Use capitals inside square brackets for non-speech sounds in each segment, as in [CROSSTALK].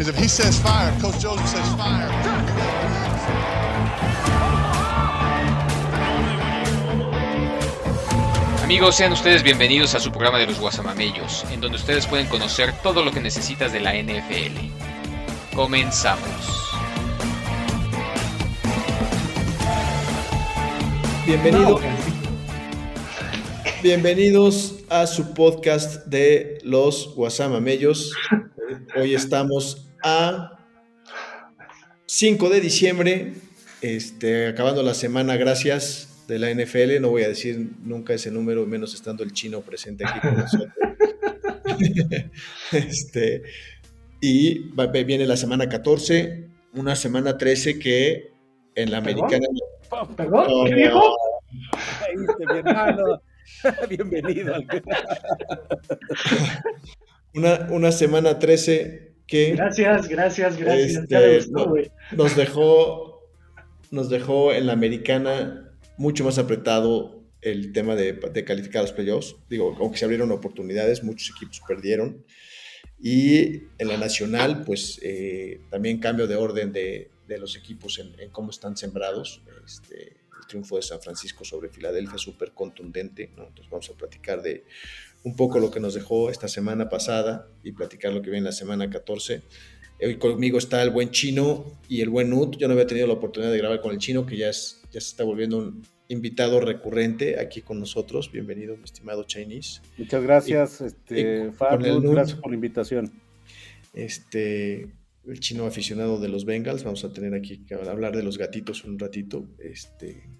Because if he says fire, Coach Joseph says fire. Amigos, sean ustedes bienvenidos a su programa de los Guasamamellos, en donde ustedes pueden conocer todo lo que necesitas de la NFL. Comenzamos. Bienvenido. Bienvenidos a su podcast de los Guasamamellos. Hoy estamos a 5 de diciembre, este, acabando la semana, gracias de la NFL. No voy a decir nunca ese número, menos estando el chino presente aquí con nosotros. [LAUGHS] este, y va- viene la semana 14, una semana 13 que en la ¿Perdón? americana. ¿Perdón? No, ¿Qué no. dijo? Caíste, mi hermano. [LAUGHS] Bienvenido. al- [LAUGHS] Una, una semana 13 que Gracias, gracias, gracias. Este, gustó, no. nos dejó, nos dejó en la americana mucho más apretado el tema de, de calificar a los playoffs. Digo, aunque se abrieron oportunidades, muchos equipos perdieron. Y en la nacional, pues eh, también cambio de orden de, de los equipos en, en cómo están sembrados. Este, el triunfo de San Francisco sobre Filadelfia, súper contundente. ¿no? Entonces vamos a platicar de un poco lo que nos dejó esta semana pasada y platicar lo que viene la semana 14. Hoy conmigo está el buen chino y el buen Nut. Yo no había tenido la oportunidad de grabar con el chino, que ya, es, ya se está volviendo un invitado recurrente aquí con nosotros. Bienvenido, mi estimado Chinese. Muchas gracias, y este, Fab, gracias por la invitación. Este, el chino aficionado de los Bengals. Vamos a tener aquí que hablar de los gatitos un ratito. Este,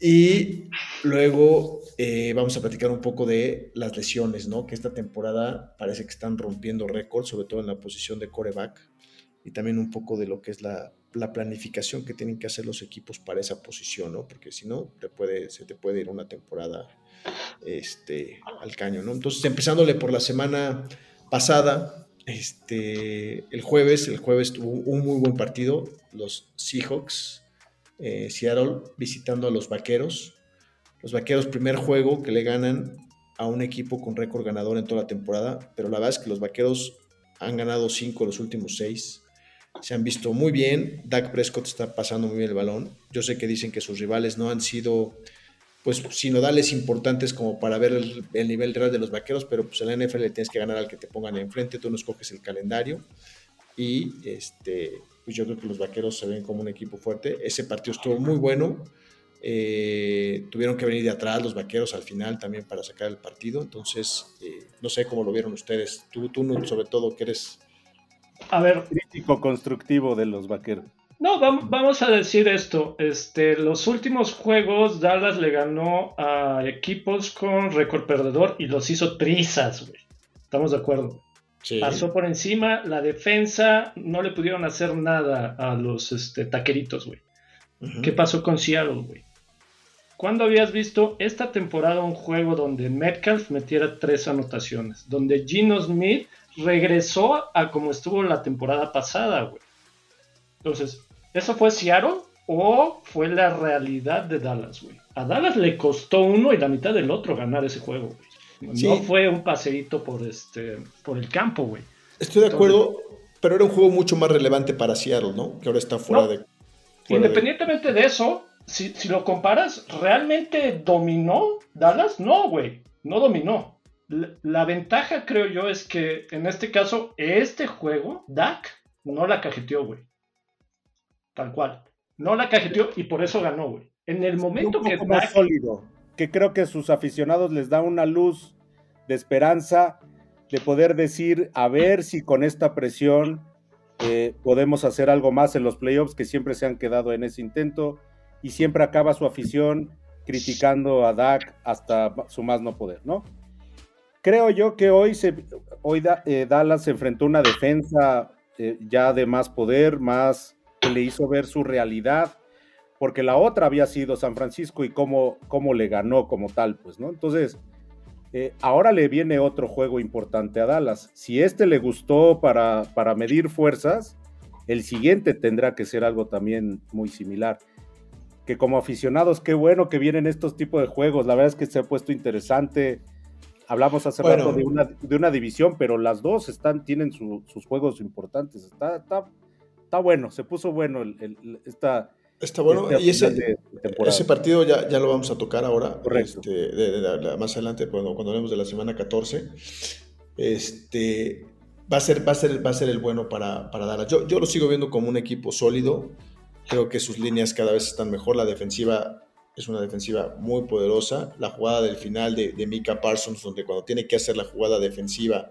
y luego eh, vamos a platicar un poco de las lesiones, ¿no? Que esta temporada parece que están rompiendo récords, sobre todo en la posición de coreback. Y también un poco de lo que es la, la planificación que tienen que hacer los equipos para esa posición, ¿no? Porque si no, te puede, se te puede ir una temporada este, al caño, ¿no? Entonces, empezándole por la semana pasada, este, el jueves, el jueves tuvo un muy buen partido, los Seahawks, eh, Seattle visitando a los Vaqueros. Los Vaqueros, primer juego que le ganan a un equipo con récord ganador en toda la temporada, pero la verdad es que los Vaqueros han ganado cinco los últimos seis. Se han visto muy bien. Dak Prescott está pasando muy bien el balón. Yo sé que dicen que sus rivales no han sido pues sinodales importantes como para ver el, el nivel real de los vaqueros, pero pues en la NFL le tienes que ganar al que te pongan enfrente, tú no escoges el calendario y este, pues yo creo que los vaqueros se ven como un equipo fuerte. Ese partido estuvo muy bueno. Eh, tuvieron que venir de atrás los vaqueros al final también para sacar el partido. Entonces, eh, no sé cómo lo vieron ustedes. Tú, tú sobre todo, que eres A ver, Crítico constructivo de los vaqueros. no, vam- vamos a decir esto. Este, los últimos juegos, Dallas le ganó a equipos con récord perdedor y los hizo trizas, güey. ¿Estamos de acuerdo? Sí. Pasó por encima, la defensa no le pudieron hacer nada a los este, taqueritos, güey. ¿Qué pasó con Seattle, güey? ¿Cuándo habías visto esta temporada un juego donde Metcalf metiera tres anotaciones? Donde Gino Smith regresó a como estuvo la temporada pasada, güey. Entonces, ¿eso fue Seattle o fue la realidad de Dallas, güey? A Dallas le costó uno y la mitad del otro ganar ese juego, güey. Sí. No fue un paseíto por, este, por el campo, güey. Estoy de acuerdo, pero era un juego mucho más relevante para Seattle, ¿no? Que ahora está fuera No. de. fuera Independientemente de eso, si, si lo comparas, ¿realmente dominó Dallas? No, güey, no dominó. La, la ventaja, creo yo, es que en este caso, este juego, Dak no la cajeteó, güey. Tal cual. No la cajeteó y por eso ganó, güey. En el momento un que más Dak sólido, que creo que sus aficionados les da una luz de esperanza de poder decir, a ver si con esta presión eh, podemos hacer algo más en los playoffs, que siempre se han quedado en ese intento, y siempre acaba su afición criticando a Dak hasta su más no poder, ¿no? Creo yo que hoy, se, hoy eh, Dallas se enfrentó a una defensa eh, ya de más poder, más que le hizo ver su realidad, porque la otra había sido San Francisco y cómo, cómo le ganó como tal, pues, ¿no? Entonces, eh, ahora le viene otro juego importante a Dallas. Si este le gustó para, para medir fuerzas, el siguiente tendrá que ser algo también muy similar. Que como aficionados, qué bueno que vienen estos tipos de juegos. La verdad es que se ha puesto interesante. Hablamos hace Bueno. rato de una, de una división, pero las dos están, tienen su- sus juegos importantes. Está, está, está bueno, se puso bueno el, el- esta, Está bueno. este y ese, ese partido ya, ya lo vamos a tocar ahora. Correcto. este, de- de más adelante, cuando, cuando hablemos de la semana 14. Este, va, a ser, va, a ser, va a ser el bueno para, para Dallas. Yo, yo lo sigo viendo como un equipo sólido. Creo que sus líneas cada vez están mejor. La defensiva es una defensiva muy poderosa. La jugada del final de, de Mika Parsons, donde cuando tiene que hacer la jugada defensiva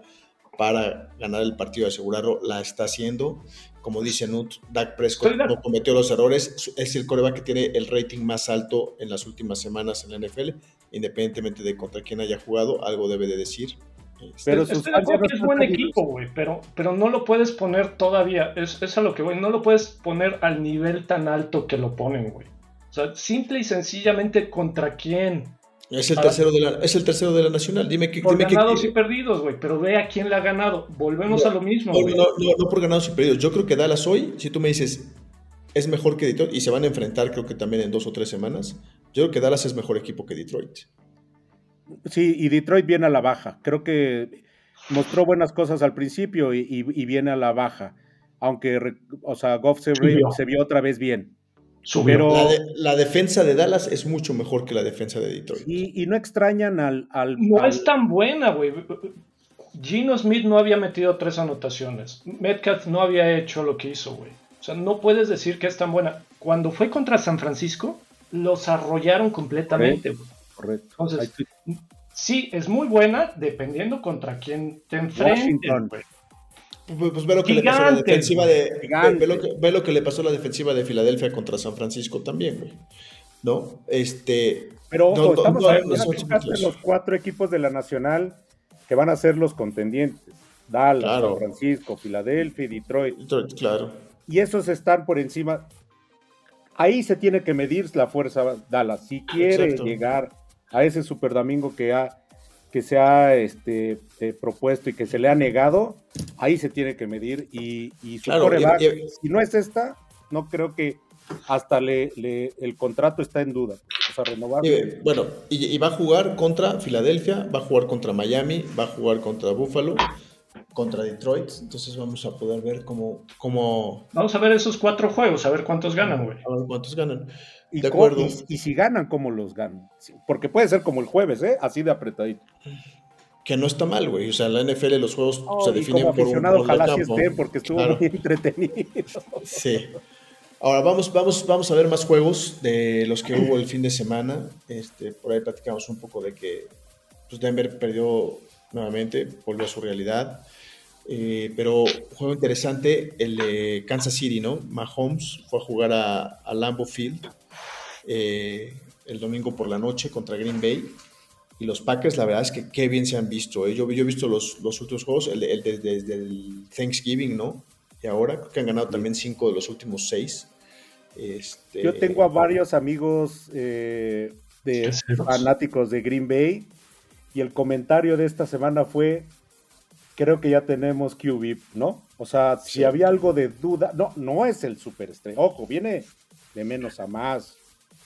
para ganar el partido y asegurarlo, la está haciendo. Como dice Nut, Dak Prescott no cometió los errores. Es el coreback que tiene el rating más alto en las últimas semanas en la NFL, independientemente de contra quién haya jugado, algo debe de decir. Este, Pero Estoy sus de acuerdo fans ya que es no buen equipo, güey, pero, pero no lo puedes poner todavía, es, es a lo que voy, no lo puedes poner al nivel tan alto que lo ponen, güey. O sea, simple y sencillamente contra quién. Es, el tercero de la, es el tercero de la Nacional. Dime que. Por Dime que ganados y perdidos, güey, pero ve a quién le ha ganado. Volvemos No, a lo mismo, no, güey. no, no, no por ganados y perdidos. Yo creo que Dallas hoy, si tú me dices, es mejor que Detroit, y se van a enfrentar creo que también en dos o tres semanas, yo creo que Dallas es mejor equipo que Detroit. Sí, y Detroit viene a la baja. Creo que mostró buenas cosas al principio y, y- y viene a la baja. Aunque, o sea, Goff se, re- Subió. se vio otra vez bien. Subió. pero- La, de- la defensa de Dallas es mucho mejor que la defensa de Detroit. Y, y no extrañan al. al- No al- es tan buena, güey. Gino Smith no había metido tres anotaciones. Metcalf no había hecho lo que hizo, güey. O sea, no puedes decir que es tan buena. Cuando fue contra San Francisco, los arrollaron completamente, güey. Correcto. Entonces, Sí, es muy buena dependiendo contra quién te Washington. Pues, pues ve lo que le pasó a la defensiva de. Ve, lo que, ve lo que le pasó a la defensiva de Filadelfia contra San Francisco también, güey. ¿No? Este. Pero ojo, No, estamos no, son simples. los cuatro equipos de la Nacional que van a ser los contendientes. Dallas, Claro. San Francisco, Filadelfia y Detroit. Detroit, claro. Y esos están por encima. Ahí se tiene que medir la fuerza Dallas. Si quiere Exacto. llegar a ese Super Domingo que, ha, que se ha este, eh, propuesto y que se le ha negado, ahí se tiene que medir. Y, y su Claro, y- y- si no es esta, no creo que hasta le, le- el contrato está en duda. O sea, renovar. Bueno, y, y va a jugar contra Filadelfia, va a jugar contra Miami, va a jugar contra Buffalo, contra Detroit. Entonces vamos a poder ver cómo, cómo Vamos a ver esos cuatro juegos, a ver cuántos ganan, güey. a ver cuántos ganan. Y, De acuerdo. y- y si ganan, ¿cómo los ganan? Porque puede ser como el jueves, ¿eh? Así de apretadito. Que no está mal, güey. O sea, en la NFL los juegos Oh, se y definen como por un aficionado, ojalá sí campo. esté, porque estuvo Claro. muy entretenido. Sí. Ahora vamos, vamos, vamos a ver más juegos de los que hubo el fin de semana. Este, por ahí platicamos un poco de que pues, Denver perdió nuevamente, volvió a su realidad. Eh, pero juego interesante el de Kansas City, ¿no? Mahomes fue a jugar a, a Lambeau Field eh, el domingo por la noche contra Green Bay. Y los Packers, la verdad es que qué bien se han visto. ¿eh? Yo, yo he visto los, los últimos juegos, el, de- el de- desde el Thanksgiving, ¿no? Y ahora creo que han ganado también cinco de los últimos seis. Este, Yo tengo a varios amigos eh, de fanáticos de Green Bay y el comentario de esta semana fue, creo que ya tenemos QB, ¿no? O sea, si Sí. había algo de duda, no, no es el superestrella, ojo, viene de menos a más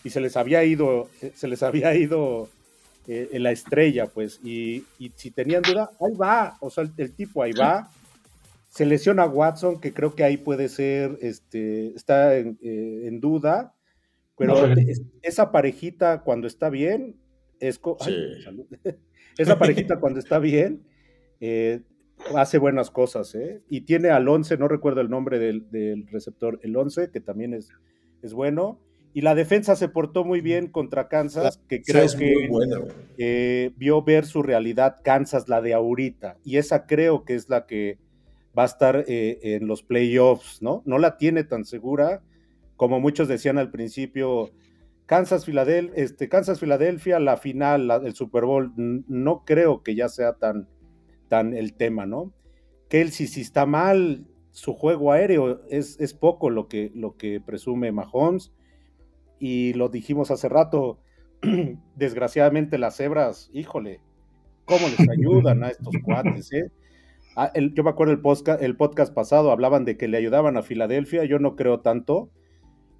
y se les había ido, eh, se les había ido eh, en la estrella, pues, y, y si tenían duda, ahí va, o sea, el, el tipo ahí va. Se lesiona a Watson, que creo que ahí puede ser, este, está en, eh, en duda, pero No, regresa. es- esa parejita cuando está bien, es ay, Sí. [LAUGHS] esa parejita cuando está bien, eh, hace buenas cosas, ¿eh? Y tiene al 11, no recuerdo el nombre del, del receptor, el 11, que también es, es bueno. Y la defensa se portó muy bien contra Kansas, que creo es que eh, vio ver su realidad Kansas, la de ahorita, y esa creo que es la que va a estar eh, en los playoffs, ¿no? No la tiene tan segura como muchos decían al principio. Kansas, Filadelfia, este, Kansas, Filadelfia, la final, la- el Super Bowl, no creo que ya sea tan, tan el tema, ¿no? Kelsey, si está mal, su juego aéreo es, es poco lo que, lo que presume Mahomes. Y lo dijimos hace rato, [CLEARS THROAT] desgraciadamente las cebras, híjole, cómo les ayudan a estos [LAUGHS] cuates, ¿eh? Ah, el- yo me acuerdo el podcast, el podcast pasado, hablaban de que le ayudaban a Filadelfia, yo no creo tanto,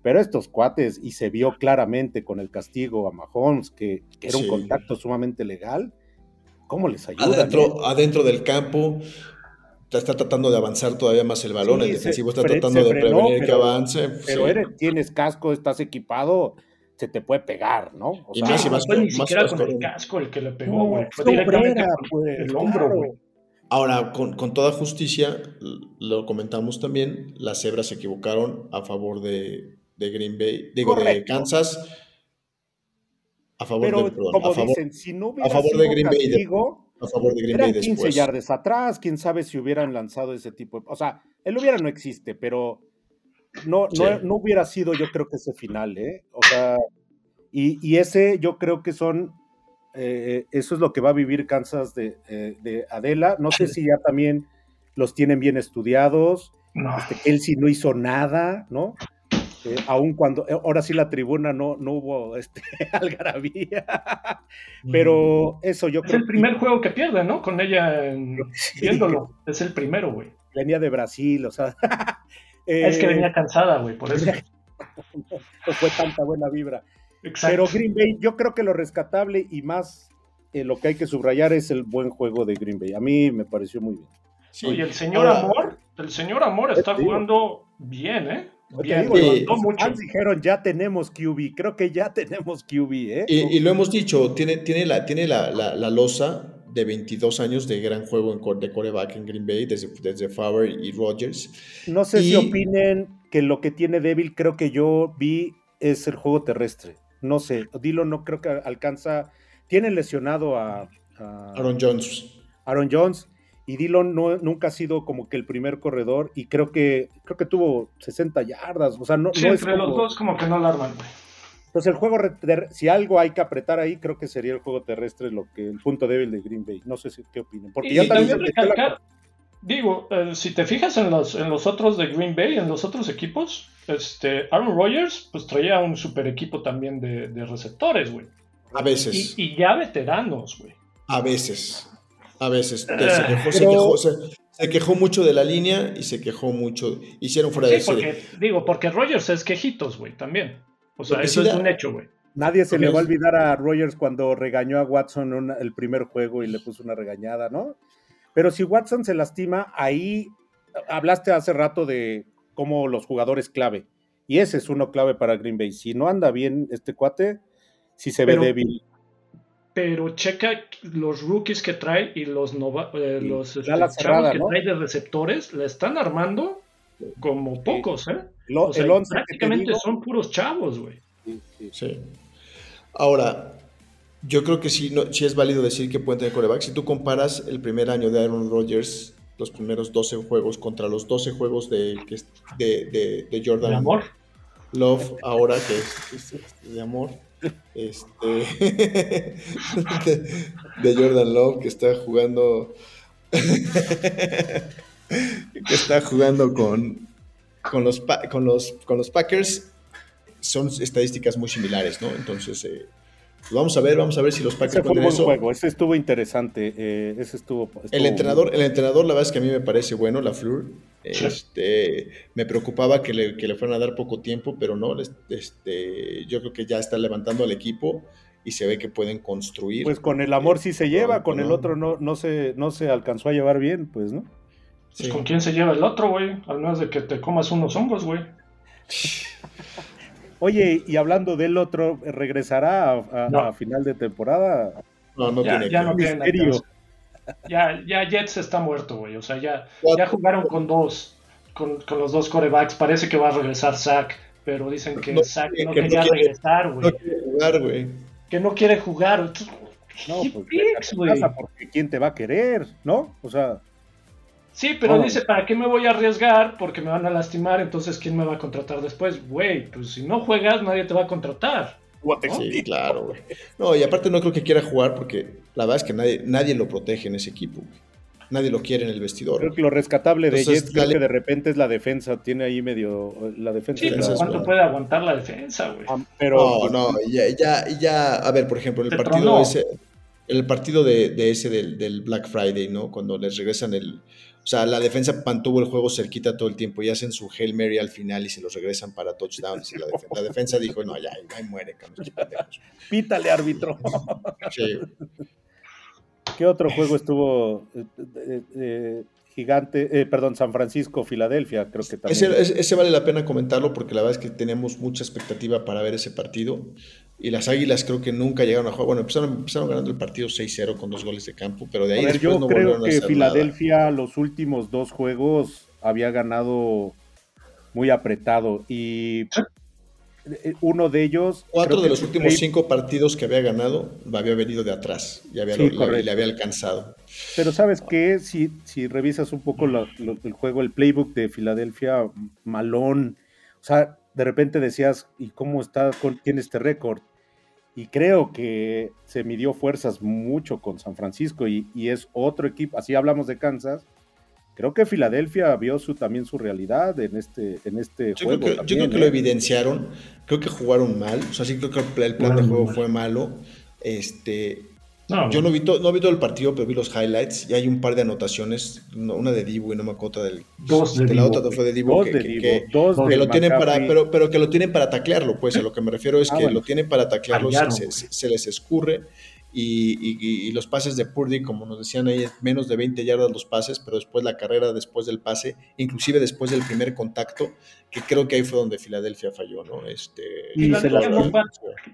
pero estos cuates, y se vio claramente con el castigo a Mahomes, que, que era un Sí. contacto sumamente legal, ¿cómo les ayuda? Adentro, adentro del campo, está tratando de avanzar todavía más el balón, Sí, el defensivo está tratando de prevenir que avance. Pero sí. eres- tienes casco, estás equipado, se te puede pegar, ¿no? O Y sea, más no fue ni siquiera con el casco el que le pegó, no, güey. Fue es pues, directamente pues, el claro. hombro, güey. Ahora, con, con toda justicia, lo comentamos también, las cebras se equivocaron a favor de, de Green Bay, digo, de. Kansas, a favor Pero de, perdón, como a favor, dicen, si no hubiera favor de sido Bay de- castigo, a favor de Green Bay eran 15 después. yardas atrás, quién sabe si hubieran lanzado ese tipo de... O sea, el hubiera no existe, pero no, Sí. no, no hubiera sido yo creo que ese final, ¿eh? O sea, y, y ese yo creo que son... eh, eso es lo que va a vivir Kansas de, eh, de Adela. No sé si ya también los tienen bien estudiados. No. Este, Kelsey no hizo nada, ¿no? Eh, aun cuando, eh, ahora sí la tribuna no, no hubo este, [LAUGHS] algarabía, pero eso yo Es creo el primer juego que pierde, ¿no? Con ella en- Sí. viéndolo. Es el primero, güey. venía de Brasil, o sea, [LAUGHS] eh, Es que venía cansada, güey, por eso. [LAUGHS] no fue tanta buena vibra. Exacto. Pero Green Bay, yo creo que lo rescatable y más eh, lo que hay que subrayar es el buen juego de Green Bay. A mí me pareció muy bien. Sí. Oye, el señor Amor, el señor Amor está jugando bien, ¿eh? Bien, digo, los- mucho. fans dijeron, ya tenemos QB, creo que ya tenemos QB, ¿eh? Y, y lo hemos dicho, tiene, tiene, la, tiene la, la, la losa de 22 años de gran juego en, de coreback en Green Bay, desde, desde Favre y Rodgers. No sé si opinen que lo que tiene débil, creo que yo vi, es el juego terrestre. No sé, Dilo no creo que alcanza. Tiene lesionado a, a Aaron Jones. Aaron Jones y Dillon no, nunca ha sido como que el primer corredor y creo que creo que tuvo 60 yardas. O sea, no, Sí, no es entre los como- dos como que no la arman, güey. Entonces el juego, si algo hay que apretar ahí, creo que sería el juego terrestre lo que el punto débil de Green Bay. No sé si qué opinen. Porque Y, ya y también metió la- recalcar, digo, eh, si te fijas en los, en los otros de Green Bay, en los otros equipos, este, Aaron Rodgers pues traía un super equipo también de, de receptores, güey. A veces. Y, y ya veteranos, güey. A veces. A veces. Se Ah, quejó, se, quejó, se- se quejó mucho de la línea y se quejó mucho. Hicieron fuera de Sí, serie. porque, digo, porque Rodgers es quejitos, güey, también. O sea, eso sí es da- un hecho, güey. Nadie se le va a olvidar a Rogers cuando regañó a Watson una- el primer juego y le puso una regañada, ¿no? Pero si Watson se lastima, ahí hablaste hace rato de cómo los jugadores clave. Y ese es uno clave para Green Bay. Si no anda bien este cuate, si se ve Pero- débil. Pero checa los rookies que trae y los, nova- eh, Sí, los este, cerrada, que ¿no? trae de receptores, la están armando como pocos, ¿eh? Lo- O sea, el 11 que te prácticamente digo- son puros chavos, güey. Sí, sí. Sí. Ahora, yo creo que sí, no, sí es válido decir que pueden tener coreback. Si tú comparas el primer año de Aaron Rodgers, los primeros 12 juegos contra los 12 juegos de, de, de, de Jordan De amor. Love, ahora que es, es- es de amor, este, de, [LAUGHS] de Jordan Love, que está jugando, [LAUGHS] que está jugando con, con, los, con, los, con los Packers, son estadísticas muy similares, ¿no? Entonces, eh, pues vamos a ver, vamos a ver si los Packers Ese fue un buen eso. juego, ese estuvo interesante. eh, ese estuvo, El estuvo- entrenador, el entrenador, la verdad es que a mí me parece bueno, la Fleur. Este, me preocupaba que le, que le fueran a dar poco tiempo, pero no, les- este, yo creo que ya está levantando al equipo y se ve que pueden construir. Pues con el amor sí se lleva, con el no. otro no, no, se, no se alcanzó a llevar bien, pues, ¿no? Sí. Pues, ¿Con quién se lleva el otro, güey? Al menos de que te comas unos hongos, güey. [LAUGHS] Oye, y hablando del otro, ¿regresará a, a- No. a final de temporada? No, no ya, tiene ya que- no. Ya, ya Jets está muerto, güey. O sea, ya, ya jugaron con dos, con, con los dos corebacks. Parece que va a regresar Zach, pero dicen que No, Zach que no no quería quiere- regresar, No güey. quiere jugar, güey. Que no quiere jugar. No, ¿Qué pues picks, casa porque quién te va a querer, ¿no? O sea, Sí, pero No. dice, ¿para qué me voy a arriesgar? Porque me van a lastimar, entonces ¿quién me va a contratar después? Güey, pues si no juegas, nadie te va a contratar. Sí, claro, güey. [LAUGHS] No, y aparte no creo que quiera jugar porque la verdad es que nadie, nadie lo protege en ese equipo, güey. Nadie lo quiere en el vestidor. creo que lo rescatable de Entonces, Jets creo que de repente es la defensa, tiene ahí medio la defensa. Sí, es pero la- ¿cuánto verdad. puede aguantar la defensa, güey? Ah, pero No, no, ya, ya, ya, a ver, por ejemplo, el Te partido tronó. ese, el partido de, de ese del, del Black Friday, ¿no? Cuando les regresan el, o sea, la defensa mantuvo el juego cerquita todo el tiempo y hacen su Hail Mary al final y se los regresan para touchdowns y la, defen- la defensa dijo, no, ya, ahí muere, cabrón, estos pendejos". pítale árbitro. Sí. ¿Qué otro juego estuvo eh, eh, eh, gigante? Eh, perdón, San Francisco, Filadelfia, creo que también. Ese, ese, vale la pena comentarlo porque la verdad es que tenemos mucha expectativa para ver ese partido. Y las Águilas creo que nunca llegaron a jugar. Bueno, empezaron, empezaron ganando el partido 6-0 con dos goles de campo, pero de ahí ver, después yo no creo que a Filadelfia nada. los últimos dos juegos había ganado muy apretado y uno de ellos. Cuatro de los últimos cinco partidos que había ganado había venido de atrás y había, sí, lo, le, le, había alcanzado. Pero sabes que si, si revisas un poco lo, lo, el juego, el playbook de Filadelfia, malón, o sea, de repente decías, ¿y cómo está, con, tiene este récord? Y creo que se midió fuerzas mucho con San Francisco y, y es otro equipo, así hablamos de Kansas, creo que Filadelfia vio su, también su realidad en este, en este yo juego. Creo que, también, yo creo que ¿eh? lo evidenciaron, creo que jugaron mal, o sea, sí creo que el plan, el plan de juego fue malo. Este, no, yo no vi, to, no vi todo el partido, pero vi los highlights y hay un par de anotaciones, una de Divo y no me acuerdo del dos de Divo. la otra fue de Divo dos que, de que, Divo, que, dos que de lo tienen para pero, pero que lo tienen para taclearlo, pues a lo que me refiero es Ah, que bueno. lo tienen para taclearlo, se, Fallaron, se, güey. se les escurre y, y, y, los pases de Purdy, como nos decían ahí, menos de 20 yardas los pases, pero después la carrera después del pase, inclusive después del primer contacto, que creo que ahí fue donde Filadelfia falló, ¿no? Este, Y Y se la- no va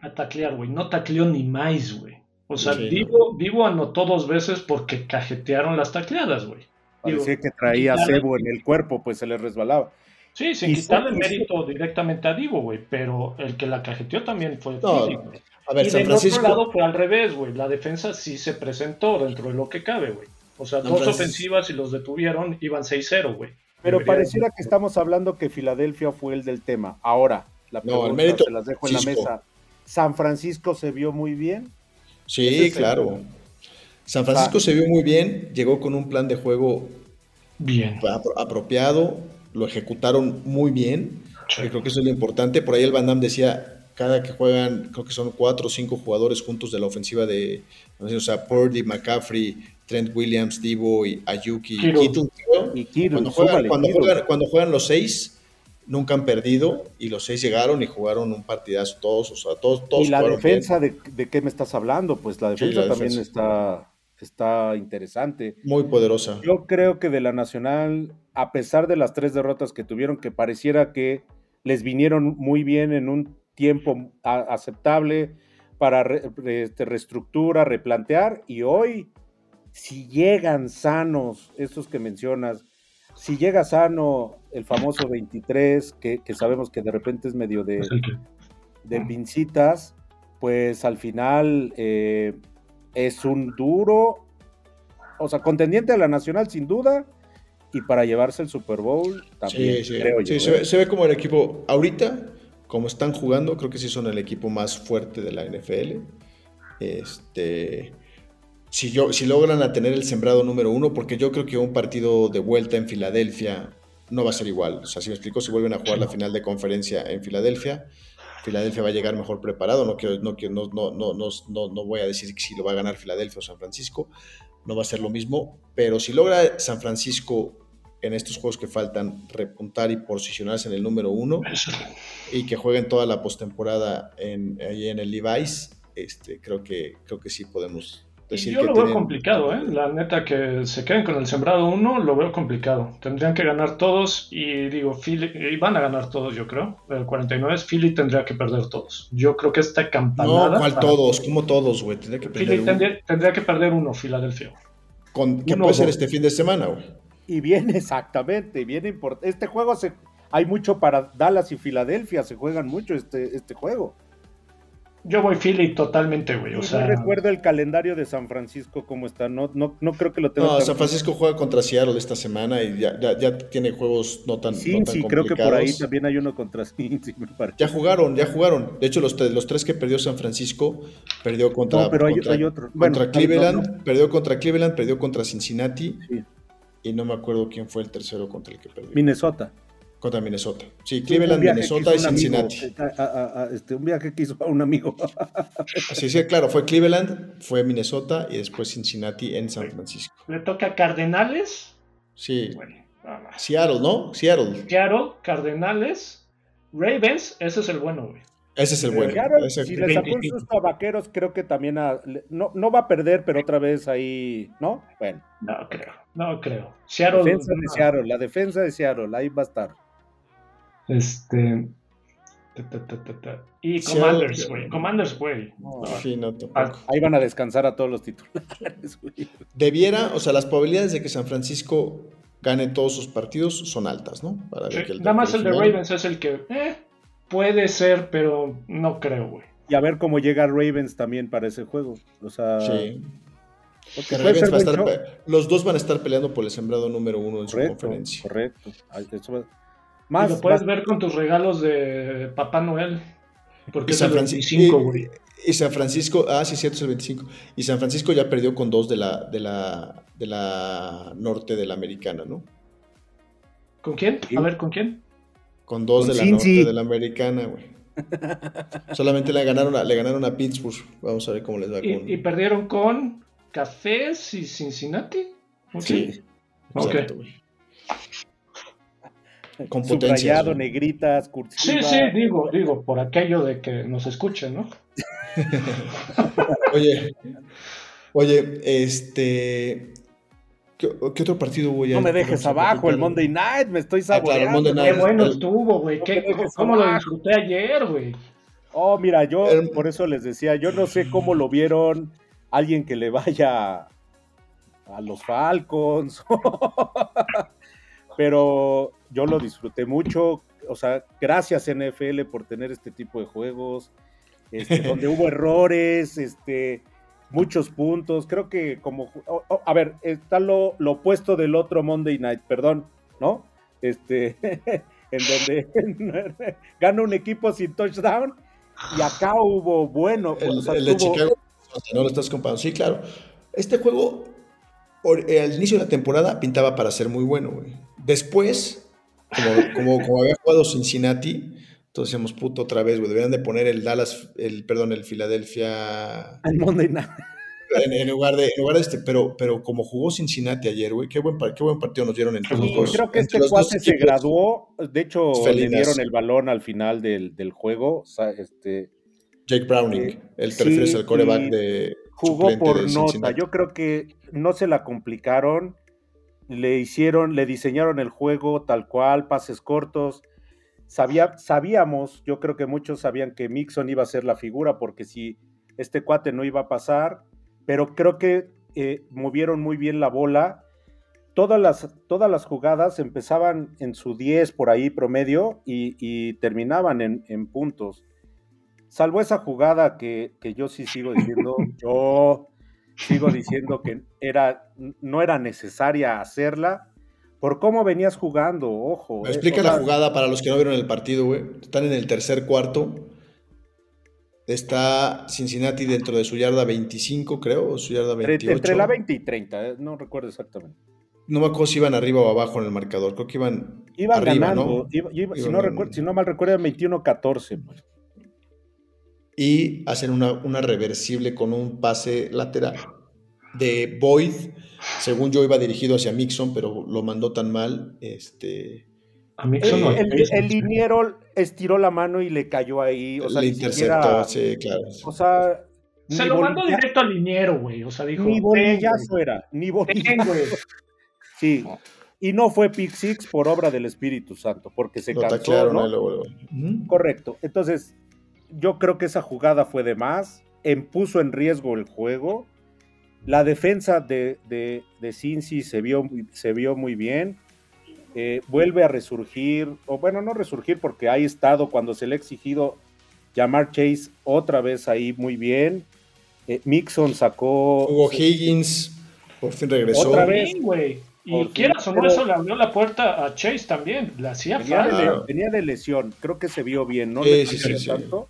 a taclear, güey. No tacleó ni más, güey. O sea, Sí, Divo, Divo anotó dos veces porque cajetearon las tacleadas, güey. Parecía que traía cebo en el cuerpo, pues se le resbalaba. Sí, sin quitarle mérito directamente a Divo, güey. Pero el que la cajeteó también fue No, Philly. A ver, y San del Francisco, otro lado fue al revés, güey. La defensa sí se presentó dentro de lo que cabe, güey. O sea, San dos Francisco- ofensivas y los detuvieron, iban 6-0, güey. Pero Debería- pareciera que estamos hablando que Filadelfia fue el del tema. Ahora, la No, el pregunta mérito se las dejo en la mesa. ¿San Francisco se vio muy bien? Sí, Ese es el claro. San Francisco Ah. se vio muy bien, llegó con un plan de juego Bien. apro- apropiado, lo ejecutaron muy bien, Sí. y creo que eso es lo importante. Por ahí el Van Damme decía, cada que juegan, creo que son cuatro o cinco jugadores juntos de la ofensiva de, o sea, Purdy, McCaffrey, Trent Williams, Divo y Ayuki. Kittle, creo. Y Kittle, Cuando juegan, súmale cuando, Kittle. juegan, cuando juegan los seis, nunca han perdido, y los seis llegaron y jugaron un partidazo todos, o sea, todos, todos y la defensa, de, de qué me estás hablando? Pues la defensa la también defensa. está, está interesante. muy poderosa. Yo creo que de la Nacional, a pesar de las tres derrotas que tuvieron, que pareciera que les vinieron muy bien en un tiempo a- aceptable para re- re- este, reestructura, replantear, y hoy, si llegan sanos, estos que mencionas, si llega sano el famoso 23, que, que sabemos que de repente es medio de, de pincitas, pues al final eh, es un duro, o sea, contendiente a la Nacional sin duda, y para llevarse el Super Bowl también, Sí, sí, creo sí, yo. se, ¿eh? ve, se ve como el equipo ahorita, como están jugando, creo que sí son el equipo más fuerte de la NFL. Este, si, yo, si logran a tener el sembrado número uno, porque yo creo que un partido de vuelta en Filadelfia no va a ser igual. O sea, si me explico, si vuelven a jugar la final de conferencia en Filadelfia, Filadelfia va a llegar mejor preparado. No, quiero, no, quiero- no, no, no, no, no, no voy a decir si lo va a ganar Filadelfia o San Francisco, no va a ser lo mismo, pero si logra San Francisco en estos juegos que faltan repuntar y posicionarse en el número uno y que jueguen toda la postemporada en, ahí en el Levi's, este, creo, que, creo que sí podemos decir yo que lo veo complicado, ¿eh? La neta que se queden con el sembrado uno, lo veo complicado. Tendrían que ganar todos y digo, Philly, y van a ganar todos, yo creo. El 49 es Philly tendría que perder todos. Yo creo que esta campanada... No, ¿cuál para- todos? ¿Cómo todos, güey? Tendría que perder Philly uno. tendría, tendría que perder uno, Filadelfia. Con, ¿Qué uno puede ser este fin de semana, güey? Y bien, [LAUGHS] exactamente, bien importante. Este juego se, hay mucho para Dallas y Filadelfia, se juegan mucho este, este juego. Yo voy Philly totalmente, güey. O sea, no recuerdo el calendario de San Francisco cómo está, no, no, no creo que lo tenga. No, San Francisco juega contra Seattle esta semana y ya, ya, ya tiene juegos no tan, Sí, no tan sí, creo que por ahí complicados. también hay uno contra [LAUGHS] Cincy, me parece. Ya jugaron, ya jugaron. De hecho, los, tres- los tres que perdió San Francisco, perdió contra, No, pero hay, contra, hay otro. Bueno, contra hay- Cleveland, no, no. perdió contra Cleveland, perdió contra Cincinnati Sí. Y no me acuerdo quién fue el tercero contra el que perdió. Minnesota. Contra Minnesota. Sí, Cleveland, Minnesota y amigo, Cincinnati. eh, a- a- a- este, un viaje que hizo a un amigo. [LAUGHS] Sí, sí, claro, fue Cleveland, fue Minnesota y después Cincinnati en San Francisco. le toca a Cardenales. Sí, Bueno, nada más. Seattle, ¿no? Seattle. Seattle, Cardenales, Ravens, ese es el bueno, güey. Ese es el bueno. Ese- si le sacó un susto a Vaqueros, creo que también a- no, no va a perder, pero otra vez ahí, ¿no? Bueno, No creo, no creo. Seattle, defensa de no. Seattle, la defensa de Seattle, ahí va a estar. Este. ta, ta, ta, ta, ta. Y Commanders, güey. Commanders, güey. No, No, Sí, no, tampoco. Ahí van a descansar a todos los titulares, güey. Debiera, o sea, las probabilidades de que San Francisco gane todos sus partidos son altas, ¿no? Para sí, ver que Nada más el de Ravens es el que eh, puede ser, pero no creo, güey. Y a ver cómo llega Ravens también para ese juego. O sea, Sí. Ravens va a estar los dos van a estar peleando por el sembrado número uno en su conferencia. correcto. Y Más, lo puedes más- ver con tus regalos de Papá Noel. Porque Y es San, el Francisco, 25, güey. y, y San Francisco, ah, sí, cierto, es el 25. Y San Francisco ya perdió con dos de la, de la, de la norte de la americana, ¿no? ¿Con quién? Sí. A ver, ¿con quién? Con dos Con de la Cincy. norte de la americana, güey. [LAUGHS] Solamente le ganaron, a, le ganaron a Pittsburgh. Vamos a ver cómo les va con. Y, y perdieron con Cafés y Cincinnati. Ok. Sí, Ok. exacto, güey. Con subrayado, negritas, Sí, cursiva. sí, digo, digo, por aquello de que nos escuchen, ¿no? [LAUGHS] Oye, oye, este. ¿Qué, qué otro partido voy a No me dejes abajo, el Monday Night, me estoy Ah, claro, el saboreando. Monday Qué Night. bueno el- estuvo, güey. no ¿Cómo lo disfruté ayer, güey? Oh, mira, yo El- por eso les decía, yo no sé cómo lo vieron alguien que le vaya a los Falcons, [LAUGHS] pero yo lo disfruté mucho. O sea, gracias NFL por tener este tipo de juegos, este, donde hubo errores, este, muchos puntos. Creo que como, oh, oh, a ver, está lo, lo opuesto del otro Monday Night, perdón, ¿no? Este, [LAUGHS] en donde [LAUGHS] gana un equipo sin touchdown y acá hubo bueno. El, o sea, el de tuvo- Chicago, no lo estás comparando. Sí, claro. Este juego, al inicio de la temporada, pintaba para ser muy bueno, güey. Después, como, como, como había jugado Cincinnati, entonces decíamos, puto, otra vez, güey. Deberían de poner el Dallas, el, perdón, el Philadelphia el Monday Night. en, en lugar de, en lugar de este. Pero, pero como jugó Cincinnati ayer, güey, qué buen, qué buen partido nos dieron entre los dos. creo que este cuate se graduó. De hecho, le Felinas. dieron el balón al final del, del juego. O sea, este, Jake Browning, Eh, el sí, tercer es el coreback de. jugó por de nota. Yo creo que no se la complicaron. Le hicieron, le diseñaron el juego tal cual, pases cortos. Sabía, sabíamos, yo creo que muchos sabían que Mixon iba a ser la figura, porque si este cuate no iba a pasar, pero creo que eh, movieron muy bien la bola. Todas las, todas las jugadas empezaban en su 10 por ahí promedio y, y terminaban en, en puntos. Salvo esa jugada que, que yo sí sigo diciendo, [LAUGHS] yo sigo diciendo que era, no era necesaria hacerla por cómo venías jugando, ojo. Me eh, explica la jugada para los que no vieron el partido, güey. Están en el tercer cuarto. Está Cincinnati dentro de su yarda 25, creo, o su yarda Entre, 28. entre la 20 y 30, eh, no recuerdo exactamente. No me acuerdo si iban arriba o abajo en el marcador. Creo que iban Iban arriba, ganando, ¿no? iba- iba- si, no recuerdo, si no mal recuerdo, era 21-14. pues. Y hacen una, una reversible con un pase lateral de Boyd. Según yo iba dirigido hacia Mixon, pero lo mandó tan mal. Este, A Eh, no El, el- liniero estiró la mano y le cayó ahí. O sea, le interceptó, siquiera- sí, claro. O sea, Se lo mandó directo al liniero, güey. O sea, dijo. Ni "Ten, bolillazo era, ni bolillazo. güey". Sí. Y no fue pick six por obra del Espíritu Santo, porque se Lo cansó, taclearon ¿no? luego, luego. Correcto. Entonces, yo creo que esa jugada fue de más, puso en riesgo el juego. La defensa de, de, de Cincy se vio, muy- se vio muy bien. Eh, vuelve a resurgir, o bueno, no resurgir porque ha estado cuando se le ha exigido llamar Chase otra vez ahí muy bien. Eh, Mixon sacó. Hugo Higgins por fin regresó. Otra vez. Güey. Y quieras o no, eso le abrió la puerta a Chase también. Le hacía Venía. Claro. venía de lesión, creo que se vio bien, no Sí, le sí, exigió sí, sí. tanto,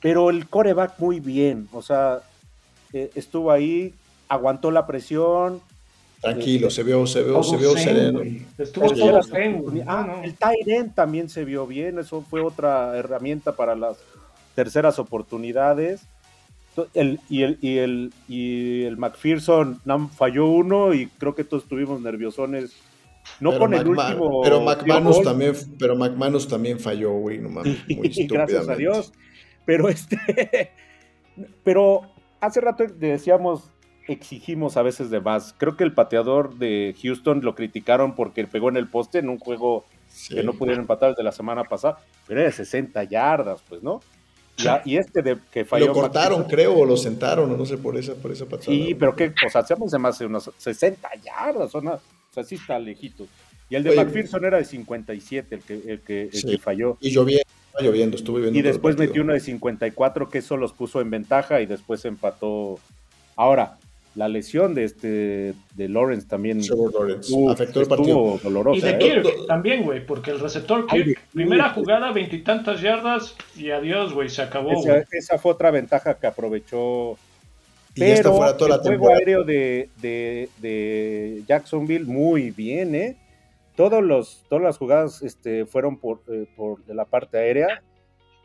pero el coreback muy bien, o sea, eh, estuvo ahí, aguantó la presión. Tranquilo, se vio, se vio, se vio sereno. Estuvo Sí. todo zen. Ah, No, el end también se vio bien, eso fue otra herramienta para las terceras oportunidades. El, y, el, y, el, y el McPherson nam- falló uno y creo que todos estuvimos nerviosones. No pero con el último. Pero McManus también, pero McManus también falló, güey, no mames, [LAUGHS] muy Gracias a. Dios. Pero este, [LAUGHS] pero hace rato decíamos, exigimos a veces de más. Creo que el pateador de Houston lo criticaron porque pegó en el poste en un juego que no pudieron empatar de la semana pasada, pero era de 60 yardas, pues, ¿no? y este de que falló. Lo cortaron, creo, o lo sentaron, o no sé, por esa, por esa patada. Sí, pero que, o sea, hacemos de más de unas 60 yardas, o sea, sí está lejito. Y el de McPherson era de 57, el que, el que, el que falló. Y lloviendo, lloviendo, estuvo lloviendo. Y después metió uno de 54, que eso los puso en ventaja y después empató. Ahora, la lesión de este de Lawrence también afectó el partido. Doloroso, y de Kirk también, güey, porque el receptor Kirk, primera jugada, veintitantas yardas y adiós, güey, se acabó. Esa, fue otra ventaja que aprovechó. Y pero fuera toda el juego aéreo de, de, Jacksonville muy bien, ¿eh? Todos los, todas las jugadas este, fueron por, eh, por la parte aérea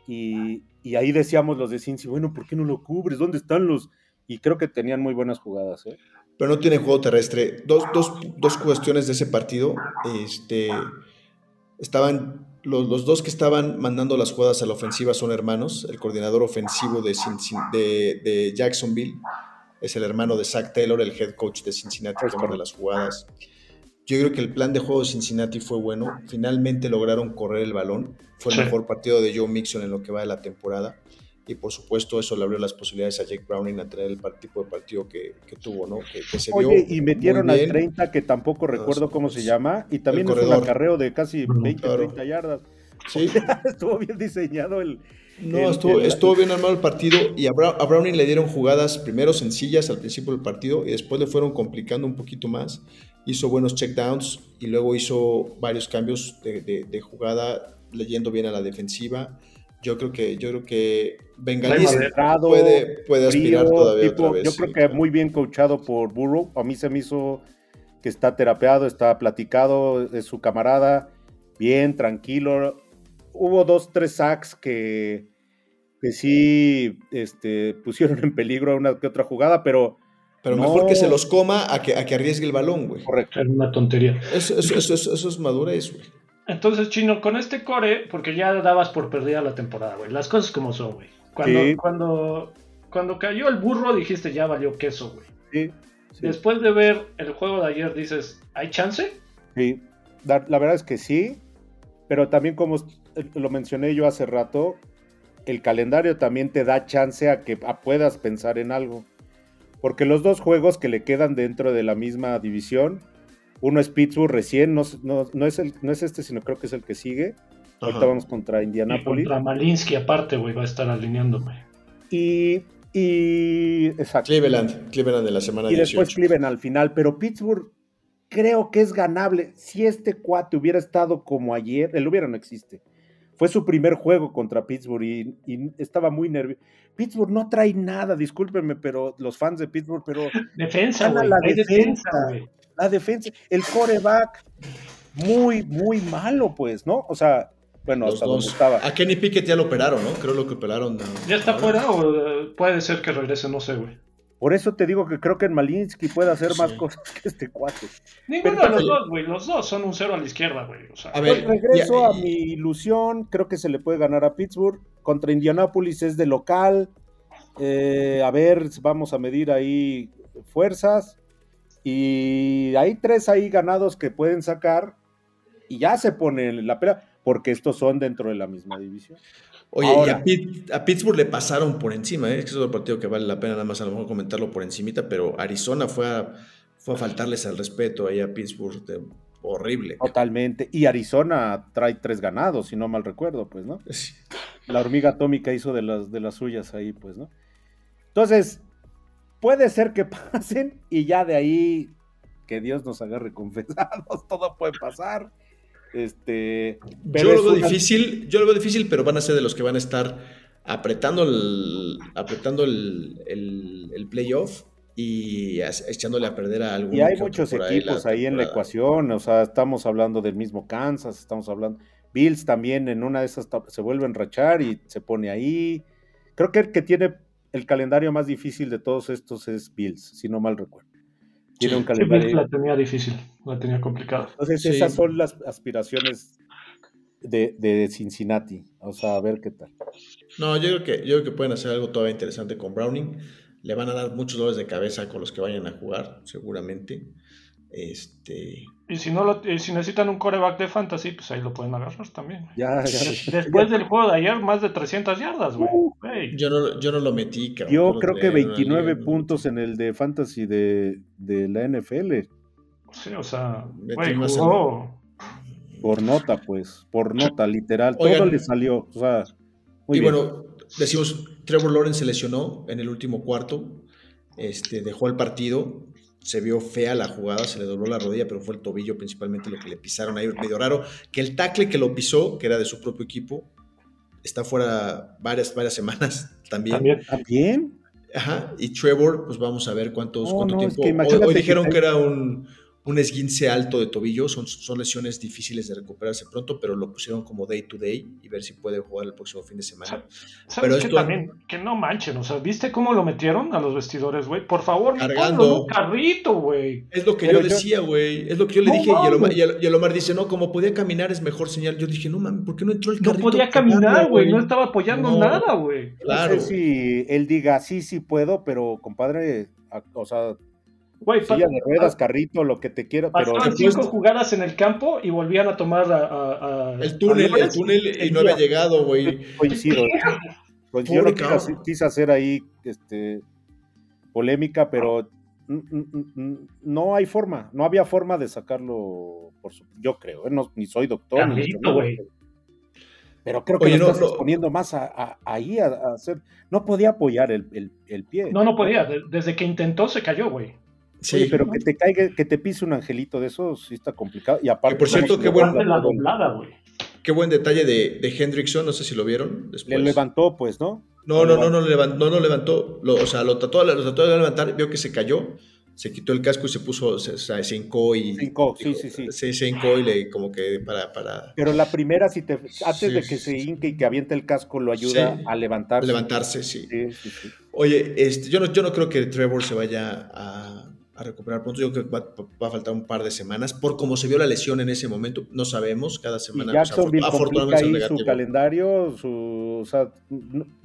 y, y ahí decíamos los de Cincy, bueno, ¿por qué no lo cubres? ¿Dónde están los, y creo que tenían muy buenas jugadas. ¿eh? Pero no tiene juego terrestre. Dos, dos, dos cuestiones de ese partido. Este, estaban, los, los, dos que estaban mandando las jugadas a la ofensiva son hermanos. El coordinador ofensivo de, de, de Jacksonville es el hermano de Zach Taylor, el head coach de Cincinnati, que de las jugadas. Yo creo que el plan de juego de Cincinnati fue bueno. Finalmente lograron correr el balón. Fue el mejor partido de Joe Mixon en lo que va de la temporada y por supuesto eso le abrió las posibilidades a Jake Browning a tener el tipo de partido que, tuvo, ¿no? Que, se Oye, y metieron al 30 que tampoco recuerdo cómo se llama y también es un acarreo de casi 20, 30 yardas. Sí. [LAUGHS] estuvo bien diseñado el... No, estuvo, estuvo bien armado el partido y a, Browning le dieron jugadas primero sencillas al principio del partido y después le fueron complicando un poquito más. Hizo buenos checkdowns y luego hizo varios cambios de, de jugada leyendo bien a la defensiva yo creo que yo creo que Bengalis puede, puede aspirar todavía otra vez, Yo creo que muy bien coachado por Burrow. A mí se me hizo que está terapeado, está platicado, es su camarada, bien, tranquilo. Hubo dos, tres sacks que, que sí este, pusieron en peligro una que otra jugada, pero... Pero mejor que se los coma a que, a que arriesgue el balón, güey. Correcto. Es una tontería. Eso, eso, eso, eso es madurez, güey. Entonces, Chino, con este core, porque ya dabas por perdida la temporada, güey. Las cosas como son, güey. Cuando, cuando, cuando cayó el burro, dijiste ya valió queso, güey. Sí, Después de ver el juego de ayer, dices, ¿hay chance? Sí, la, verdad es que sí. Pero también, como lo mencioné yo hace rato, el calendario también te da chance a que puedas pensar en algo. Porque los dos juegos que le quedan dentro de la misma división uno es Pittsburgh recién, no, no, es el, no es este, sino creo que es el que sigue. Ahorita vamos contra Indianapolis. contra Malinsky, aparte, güey, va a estar alineándome. Y, y. Exacto. Cleveland, Cleveland de la semana Y después Cleveland al final, pero Pittsburgh creo que es ganable. Si este cuate hubiera estado como ayer, el hubiera no existe. Fue su primer juego contra Pittsburgh y, estaba muy nervioso. Pittsburgh no trae nada, discúlpenme, pero los fans de Pittsburgh, pero. [LAUGHS] Defensa, güey. La defensa, güey la defensa, el coreback, muy, muy malo, pues, ¿no? O sea, bueno, hasta donde estaba. A Kenny Pickett ya lo operaron, ¿no? Creo lo que operaron. ¿Ya está fuera o eh, puede ser que regrese? No sé, güey. Por eso te digo que creo que en Malinsky puede hacer más cosas que este cuate. Ninguno de los dos, güey. Los dos son un cero a la izquierda, güey. O sea, a ver, regreso a mi ilusión. Creo que se le puede ganar a Pittsburgh. Contra Indianapolis es de local. Eh, a ver, vamos a medir ahí fuerzas. Y hay tres ahí ganados que pueden sacar y ya se pone la pena, porque estos son dentro de la misma división. Oye, y a, Pittsburgh le pasaron por encima, ¿eh? es que es otro partido que vale la pena nada más a lo mejor comentarlo por encimita, pero Arizona fue a, fue a faltarles al respeto ahí a Pittsburgh, horrible. Totalmente, y Arizona trae tres ganados, si no mal recuerdo, pues, ¿no? La hormiga atómica hizo de las, de las suyas ahí, pues, ¿no? Entonces, puede ser que [LAUGHS] pasen y ya de ahí que Dios nos agarre confesados, [LAUGHS] todo puede pasar. Este, yo lo veo difícil, yo lo veo difícil, pero van a ser de los que van a estar apretando el, apretando el, el, playoff y echándole a perder a algún Y hay muchos equipos ahí, en la ecuación, o sea, estamos hablando del mismo Kansas, estamos hablando, Bills también en una de esas se vuelve a enrachar y se pone ahí. Creo que el que tiene el calendario más difícil de todos estos es Bills, si no mal recuerdo. Tiene un calendario. la tenía difícil, la tenía complicada. Entonces, esas son las aspiraciones de, Cincinnati. O sea, a ver qué tal. No, yo creo que, yo creo que pueden hacer algo todavía interesante con Browning. Le van a dar muchos dolores de cabeza con los que vayan a jugar, seguramente. Este, Y si no lo, si necesitan un coreback de fantasy, pues ahí lo pueden agarrar también. Ya, ya. [LAUGHS] Después del juego de ayer, más de 300 yardas, güey. Güey. yo, no, yo no lo metí, cabrón. No creo que leí en una 29 liga, puntos en el de fantasy de, de la NFL. Sí, o sea, Metí güey, jugó. Por nota, pues. Por nota, literal. Oigan. Todo le salió. O sea, muy y bien. bueno, decimos, Trevor Lawrence se lesionó en el último cuarto, este, dejó el partido, se vio fea la jugada, se le dobló la rodilla, pero fue el tobillo principalmente lo que le pisaron ahí, medio raro, que el tackle que lo pisó, que era de su propio equipo, está fuera varias, varias semanas [LAUGHS] también. También. ¿También? Ajá, y Trevor, pues vamos a ver cuántos, No, cuánto no, es tiempo. que Hoy- dijeron que era un, un esguince alto de tobillo, son, son lesiones difíciles de recuperarse pronto, pero lo pusieron como day to day y ver si puede jugar el próximo fin de semana. ¿Sabes Pero qué esto- también? Que no manchen, o sea, ¿viste cómo lo metieron a los vestidores, güey? Por favor, Cargando. un carrito, güey. Es lo que Pero yo yo- decía, güey. Es lo que yo le No dije. Y el, Omar, mames. y, el, y el Omar dice, no, como podía caminar es mejor señal. Yo dije, no mames, ¿por qué no entró el No carrito? podía cargando, caminar, güey. No estaba apoyando No. nada, güey. Claro. No sé si él diga, sí, sí puedo, pero compadre, o sea, Güey, silla de ruedas, carrito, lo que te quiera, pero cinco jugadas en el campo y volvían a tomar a, a- a- El túnel, a el túnel y no había llegado, güey. coincido. Pues yo quise, quise hacer ahí este, polémica, pero no hay forma, no había forma de sacarlo, por su- yo creo, ¿eh? No, ni soy doctor. ni Carlito, güey. Pero creo que Oye, lo no, estás no. exponiendo más a, a- ahí a, a hacer. No podía apoyar el, el- el pie. No, no podía. De- Desde que intentó se cayó, güey. Sí. Oye, pero que te caiga, que te pise un angelito de esos, sí está complicado. Y aparte, Que por cierto, qué levanta la doblada, güey. Qué buen detalle de, de Hendrickson. No sé si lo vieron después. Le levantó, pues, ¿no? No, no, no, no, lo levantó. No, no levantó. Lo- o sea, lo trató, lo trató de levantar. Vio que se cayó. Se quitó el casco y se puso, se, o sea, se hincó y. Se hincó, sí, sí, sí. Se, se hincó y le, como que para, para Pero la primera, si te, antes Sí, de que se hinque y que aviente el casco, lo ayuda Sí. a levantarse. levantarse, sí. Sí, sí, sí. Oye, este, yo, no, yo no creo que Trevor se vaya a, a recuperar pronto. Yo creo que va, va a faltar un par de semanas. Por cómo se vio la lesión en ese momento, no sabemos. Cada Y semana, pues, Jacksonville afor- complica afortunadamente, ahí es su negativo. calendario, su, o sea,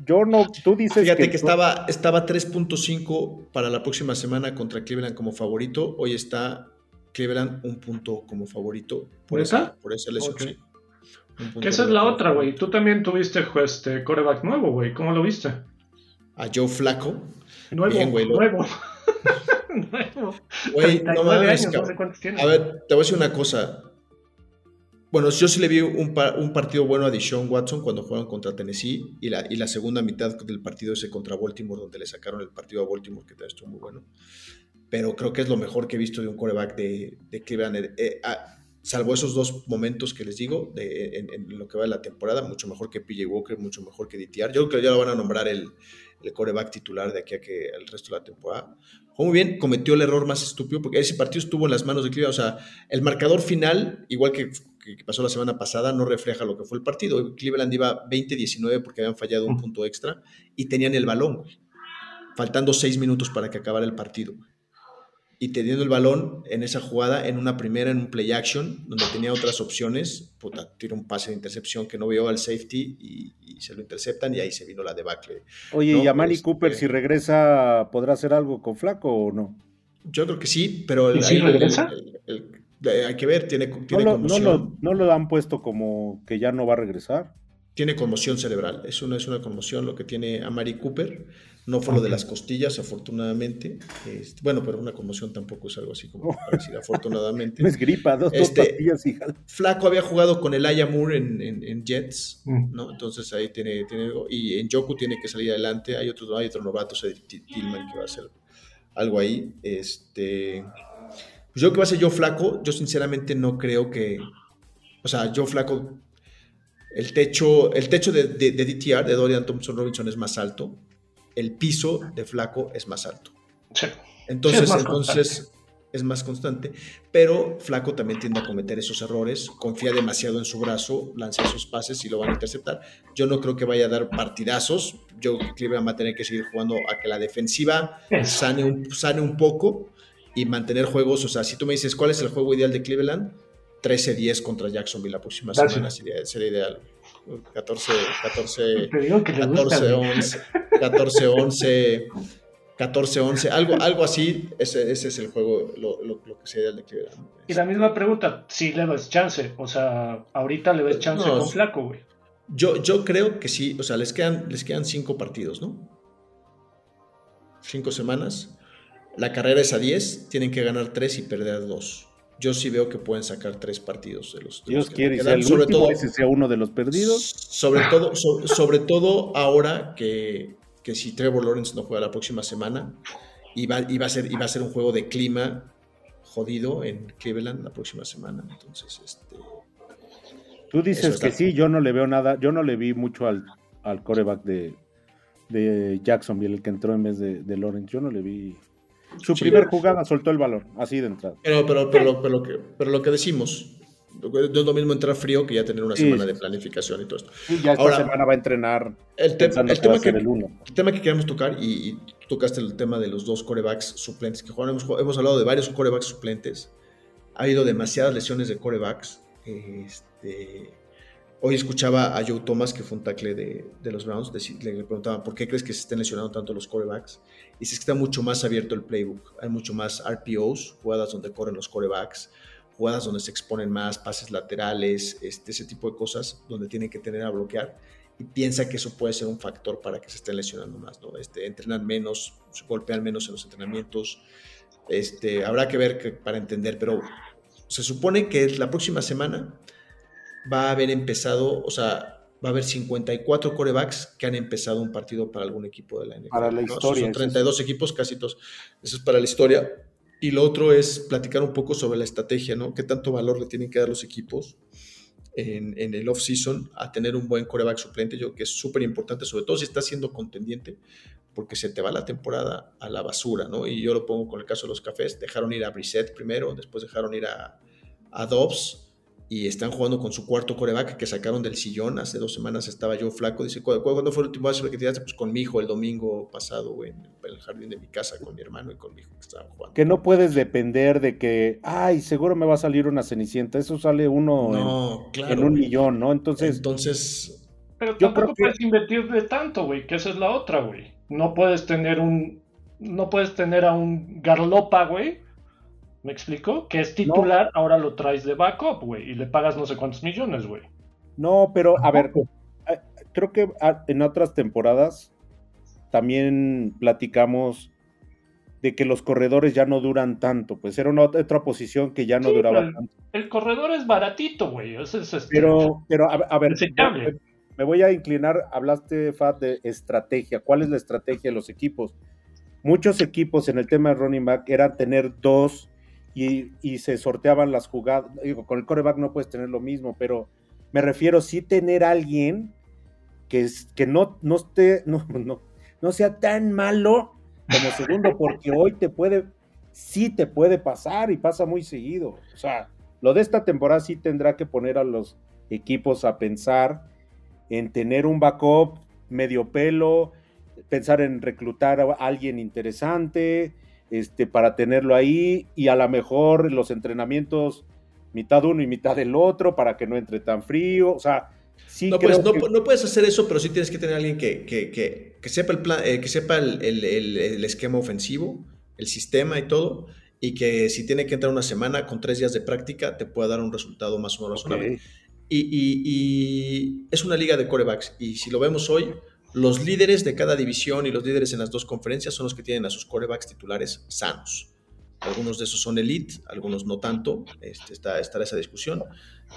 yo no, tú dices Fíjate que, estaba, estaba 3.5 para la próxima semana contra Cleveland como favorito. Hoy está Cleveland un punto como favorito por, esa, por esa lesión. Ok. sí. Un punto Que esa es la favorito. otra, güey. Tú también tuviste este coreback nuevo, güey. ¿Cómo lo viste? A Joe Flaco. Nuevo, Bien, güey, nuevo. Güey, no 39 mames, años, no sé cuántos tiene. A ver, te voy a decir una cosa. Bueno, yo sí le vi un, pa- un partido bueno a Deshaun Watson cuando jugaron contra Tennessee y la, y la segunda mitad del partido ese contra Baltimore, donde le sacaron el partido a Baltimore, que también estuvo muy bueno. Pero creo que es lo mejor que he visto de un coreback de, de Cleveland. Eh, eh, ah, salvo esos dos momentos que les digo de, en, en lo que va de la temporada, mucho mejor que PJ Walker, mucho mejor que DTR. Yo creo que ya lo van a nombrar el, el coreback titular de aquí a que el resto de la temporada. Muy bien, cometió el error más estúpido, porque ese partido estuvo en las manos de Cleveland. O sea, el marcador final, igual que, que- pasó la semana pasada, no refleja lo que fue el partido. Cleveland iba 20-19 porque habían fallado un punto extra y tenían el balón, faltando seis minutos para que acabara el partido. Y teniendo el balón en esa jugada, en una primera, en un play action, donde tenía otras opciones, puta, tira un pase de intercepción que no vio al safety y, y se lo interceptan y ahí se vino la debacle. Oye, No, ¿y a Manny este- Cooper si regresa podrá hacer algo con Flaco o no? Yo creo que sí, pero el- ¿Y si regresa? el- el- el- hay que ver, tiene, No tiene lo, no, conmoción. lo, no lo han puesto como que ya no va a regresar. Tiene conmoción cerebral. Es una, es una conmoción lo que tiene a Mari Cooper. No fue lo de las costillas, afortunadamente. Este, bueno, pero una conmoción tampoco es algo así como para decir afortunadamente. [LAUGHS] No es gripa, dos, dos Este- pastillas y jala. Flaco había jugado con el Moore en, en- en Jets, Mm. ¿no? Entonces ahí tiene, tiene. Y en Joku tiene que salir adelante. Hay otro, hay otro novato, Cedric T- Tillman, que va a hacer algo ahí. Este. Pues yo creo que va a ser yo flaco. Yo sinceramente no creo que. O sea, yo flaco. El techo, el techo de, de- de DTR, de Dorian Thompson Robinson, es más alto. El piso de flaco es más alto. Sí. Entonces, Sí, es más entonces es más constante. Pero Flaco también tiende a cometer esos errores. Confía demasiado en su brazo, lanza esos pases y lo van a interceptar. Yo no creo que vaya a dar partidazos. Yo creo que Cleveland va a tener que seguir jugando a que la defensiva sane un, sane un poco y mantener juegos. O sea, si tú me dices cuál es el juego ideal de Cleveland, 13-10 contra Jacksonville la próxima semana sería ideal. 14, 14, [LAUGHS] Te digo que le gusta, 14, güey. 11, 14, 11, 14, 11, algo, algo así, ese, ese es el juego, lo, lo, lo que sería el de Cleveland. Y la misma pregunta, si le ves chance. O sea, ahorita le ves chance No, con Flaco, güey. Yo, yo creo que sí, o sea, les quedan, les quedan cinco partidos, ¿no? Cinco semanas. La carrera es a 10, tienen que ganar tres y perder dos. Yo sí veo que pueden sacar tres partidos de los, de Dios que quiere y les sea el sobre último, todo, ese sea uno de los perdidos. sobre todo, so- sobre todo ahora que, que si Trevor Lawrence no juega la próxima semana, y va, y va a ser, y va a ser un juego de clima jodido en Cleveland la próxima semana. Entonces, este, Tú dices que sí, yo no le veo nada, yo no le vi mucho al, al coreback de, de Jacksonville, el que entró en vez de, de Lawrence. Yo no le vi. Su Sí. primer jugada soltó el balón, así de entrada. Pero, pero, pero, lo- pero, lo que, pero lo que decimos, no es lo mismo entrar frío que ya tener una Sí, semana de planificación y todo esto. Sí, ya esta Ahora, semana va a entrenar El, te- tema, que, el el tema que queremos tocar, y, tocaste el tema de los dos corebacks suplentes que juegan, hemos, hemos hablado de varios corebacks suplentes, ha habido demasiadas lesiones de corebacks. Este, hoy escuchaba a Joe Thomas, que fue un tackle de, los Browns, le preguntaban, ¿por qué crees que se estén lesionando tanto los corebacks? Y dice que está mucho más abierto el playbook, hay mucho más RPOs, jugadas donde corren los corebacks, jugadas donde se exponen más, pases laterales, este, ese tipo de cosas donde tienen que tener a bloquear y piensa que eso puede ser un factor para que se estén lesionando más, ¿no? Este, entrenan menos, se golpean menos en los entrenamientos, este, habrá que ver para entender, pero se supone que la próxima semana va a haber empezado, o sea, va a haber 54 corebacks que han empezado un partido para algún equipo de la NFL. Para la ¿no? Historia, Son eso 32 equipos, casi todos. Eso es para la historia. Y lo otro es platicar un poco sobre la estrategia, ¿no? ¿Qué tanto valor le tienen que dar los equipos en, en el off-season a tener un buen coreback suplente? Yo creo que es súper importante, sobre todo si estás siendo contendiente, porque se te va la temporada a la basura, ¿no? Y yo lo pongo con el caso de los cafés. Dejaron ir a Brissett primero, después dejaron ir a, a Dobbs y están jugando con su cuarto coreback que sacaron del sillón. Hace dos semanas estaba yo flaco. Dice, "¿Cu- cu- ¿cuándo fue el último base que tiraste? Pues con mi hijo el domingo pasado, güey, en el jardín de mi casa, con mi hermano y con mi hijo que estaban jugando. Que no puedes depender de que, ay, seguro me va a salir una cenicienta. Eso sale uno en- No, claro. en, un güey. millón, ¿no? Entonces, Entonces, Pero Yo tampoco creo que- puedes invertirle tanto, güey, que esa es la otra, güey. No puedes tener un. No puedes tener a un Garlopa, güey. ¿Me explico? Que es titular, ahora lo traes de backup, güey, y le pagas no sé cuántos millones, güey. no, pero a ver, eh, creo que ah, en otras temporadas también platicamos de que los corredores ya no duran tanto, pues era una ot- otra posición que ya no Sí, duraba el- tanto. El corredor es baratito, güey. Ese es este- Pero, pero a, a ver, me voy a inclinar, hablaste, Fat, de estrategia. ¿Cuál es la estrategia de los equipos? Muchos equipos en el tema de running back eran tener dos y, y se sorteaban las jugadas. Digo, con el coreback no puedes tener lo mismo, pero me refiero sí tener alguien que, es, que no, no esté, [LAUGHS] no, no, no sea tan malo como [LAUGHS] segundo, porque hoy te puede, sí te puede pasar y pasa muy seguido. O sea, lo de esta temporada sí tendrá que poner a los equipos a pensar en tener un backup medio pelo, pensar en reclutar a alguien interesante, este, para tenerlo ahí y a lo mejor los entrenamientos mitad uno y mitad del otro para que no entre tan frío, o sea, sí no, creo puedes, no, que- pu- no puedes hacer eso, pero sí tienes que tener alguien que, que, que, que sepa, el, plan, eh, que sepa el, el- el- el esquema ofensivo, el sistema y todo, y que si tiene que entrar una semana con tres días de práctica, te pueda dar un resultado más o menos razonable. Ok. Y, y- y es una liga de corebacks. Y si lo vemos hoy, los líderes de cada división y los líderes en las dos conferencias son los que tienen a sus corebacks titulares sanos. Algunos de esos son elite, algunos no tanto. Este, está, esa discusión.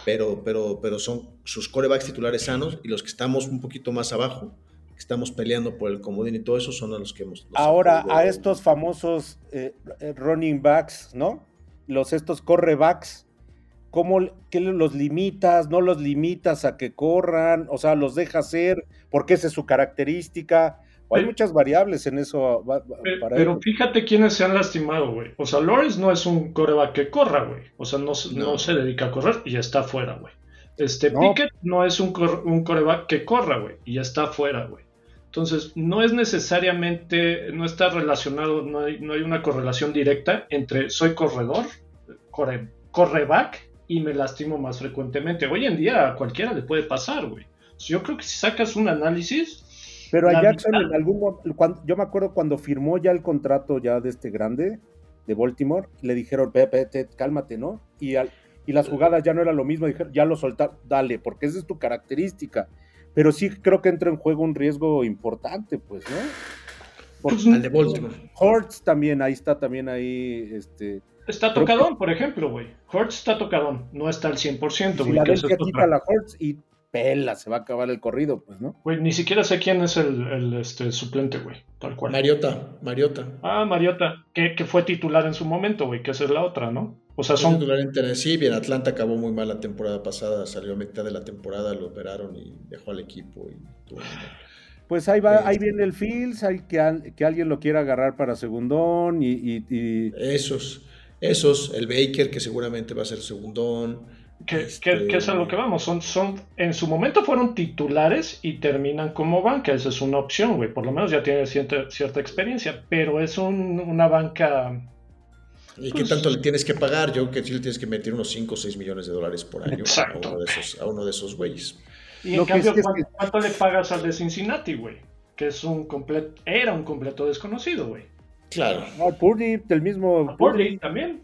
Pero, pero, pero son sus corebacks titulares sanos y los que estamos un poquito más abajo, que estamos peleando por el comodín y todo eso, son a los que hemos. los Ahora, hemos- a estos famosos eh, eh, running backs, ¿no? Los estos correbacks, ¿cómo qué los limitas? ¿No los limitas a que corran? O sea, los dejas hacer, porque esa es su característica. O hay Pero- muchas variables en eso para Pero fíjate quiénes se han lastimado, güey. O sea, Lawrence no es un coreback que corra, güey. O sea, no, se- no No. se dedica a correr y ya está fuera, güey. Este No. Pickett no es un, cor- un coreback que corra, güey. Y ya está fuera, güey. Entonces, no es necesariamente, no está relacionado, no hay, no hay una correlación directa entre soy corredor, corre, correback y me lastimo más frecuentemente. Hoy en día a cualquiera le puede pasar, güey. Yo creo que si sacas un análisis. Pero a Jackson mitad- en algún cuando, yo me acuerdo cuando firmó ya el contrato ya de este grande de Baltimore, le dijeron, Pepe, te- cálmate, ¿no? Y, al- y las jugadas ya no era lo mismo, dijeron, ya lo soltar, dale, porque esa es tu característica. Pero sí creo que entra en juego un riesgo importante, pues, ¿no? Por- Pues, Al de Baltimore. Hortz también, ahí está también ahí, este... Está tocadón, por ejemplo, güey. Hurts está tocadón. No está al 100%, güey. que esa Filadelfia es quita otra. la Hortz y pela, se va a acabar el corrido, pues, ¿no? Güey, ni siquiera sé quién es el, el, este, suplente, güey. Tal cual. Mariota, Mariota. Ah, Mariota, que, que fue titular en su momento, güey, que esa es la otra, ¿no? O sea, son... titular en Tennessee, bien, Atlanta acabó muy mal la temporada pasada, salió a mitad de la temporada, lo operaron y dejó al equipo. Y tuvo- Pues ahí va, Sí. ahí viene el Fields, hay que, que alguien lo quiera agarrar para segundón y, y- y- Esos, esos, el Baker, que seguramente va a ser segundón. Que, Este- que- que es a lo que vamos. Son, son, en su momento fueron titulares y terminan como banca. Esa es una opción, güey. Por lo menos ya tiene cierta, cierta experiencia. Pero es un- una banca. ¿Y Pues- qué tanto le tienes que pagar? Yo creo que sí le tienes que meter unos 5 o 6 millones de dólares por año Exacto. a uno de esos, a uno de esos güeyes. Y Lo en que cambio, sí es ¿cuánto, que- cuánto le pagas al de Cincinnati, güey? Que es un completo. Era un completo desconocido, güey. Claro. Ah, Purdy, del mismo A Purdy también.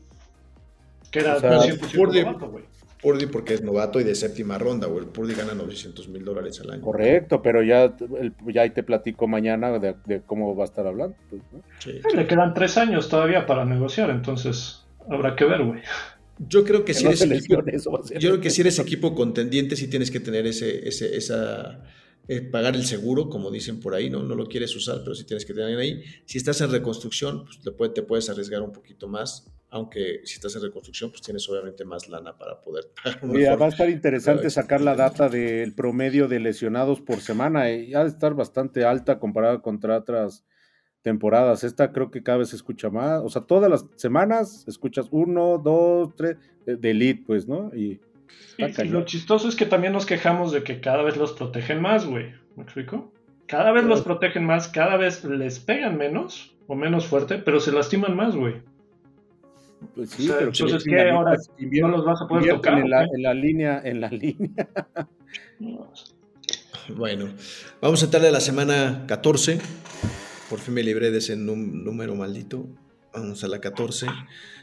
Que era O sea, 100% Purdy- novato. Purdy porque es novato y de séptima ronda, güey. El Purdy gana 900 mil dólares al año. Correcto, pero ya, el- ya ahí te platico mañana de, de cómo va a estar hablando. pues, ¿no? Sí. Le quedan tres años todavía para negociar, entonces habrá que ver, güey. Yo creo que Que si no eres equipo, yo creo que si eres equipo contendiente, sí tienes que tener ese, ese, esa, eh, pagar el seguro, como dicen por ahí, ¿no? No lo quieres usar, pero sí tienes que tener ahí. Si estás en reconstrucción, pues te, puede- te puedes arriesgar un poquito más, aunque si estás en reconstrucción, pues tienes obviamente más lana para poder [LAUGHS] pagar mejor. va a estar interesante Pero- sacar la data del promedio de lesionados por semana. eh, Ha de estar bastante alta comparada contra otras temporadas. Esta creo que cada vez se escucha más. O sea, todas las semanas escuchas uno, dos, tres, de, de elite, pues, ¿no? Y Y, y lo chistoso es que también nos quejamos de que cada vez los protegen más, güey. ¿Me explico? Cada vez los protegen más, cada vez les pegan menos o menos fuerte, pero se lastiman más, güey. Pues sí, O sea, pero entonces, que ¿qué? Ahora No los vas a poder tocar. en la, ¿o en la línea, en la [LAUGHS] línea. Bueno, vamos a entrar a la semana 14. Por fin me libré de ese número maldito. Vamos a la 14.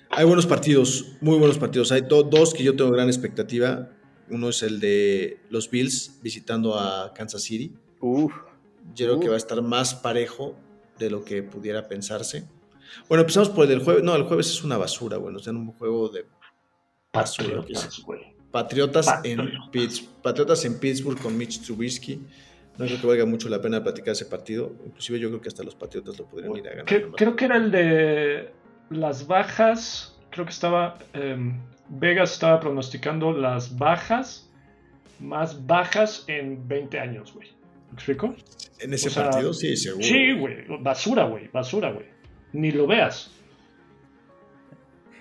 Hay buenos partidos, muy buenos partidos. Hay do- dos que yo tengo gran expectativa. Uno es el de los Bills visitando a Kansas City. Uf, Yo creo que va a estar más parejo de lo que pudiera pensarse. Bueno, empezamos por el del jueves. No, el jueves es una basura, bueno, es un juego de basura. que es- Patriotas, güey. Patriotas en, Patriotas. Pitts- Patriotas en Pittsburgh con Mitch Trubisky. No creo que valga mucho la pena platicar ese partido. Inclusive yo creo que hasta los Patriotas lo podrían ir a ganar. Creo que era el de las bajas. Creo que estaba. em, Vegas estaba pronosticando las bajas más bajas en 20 años, güey. ¿Me explico? En ese o sea, partido, sí, seguro. Sí, güey. Basura, güey. Basura, güey. Ni lo veas.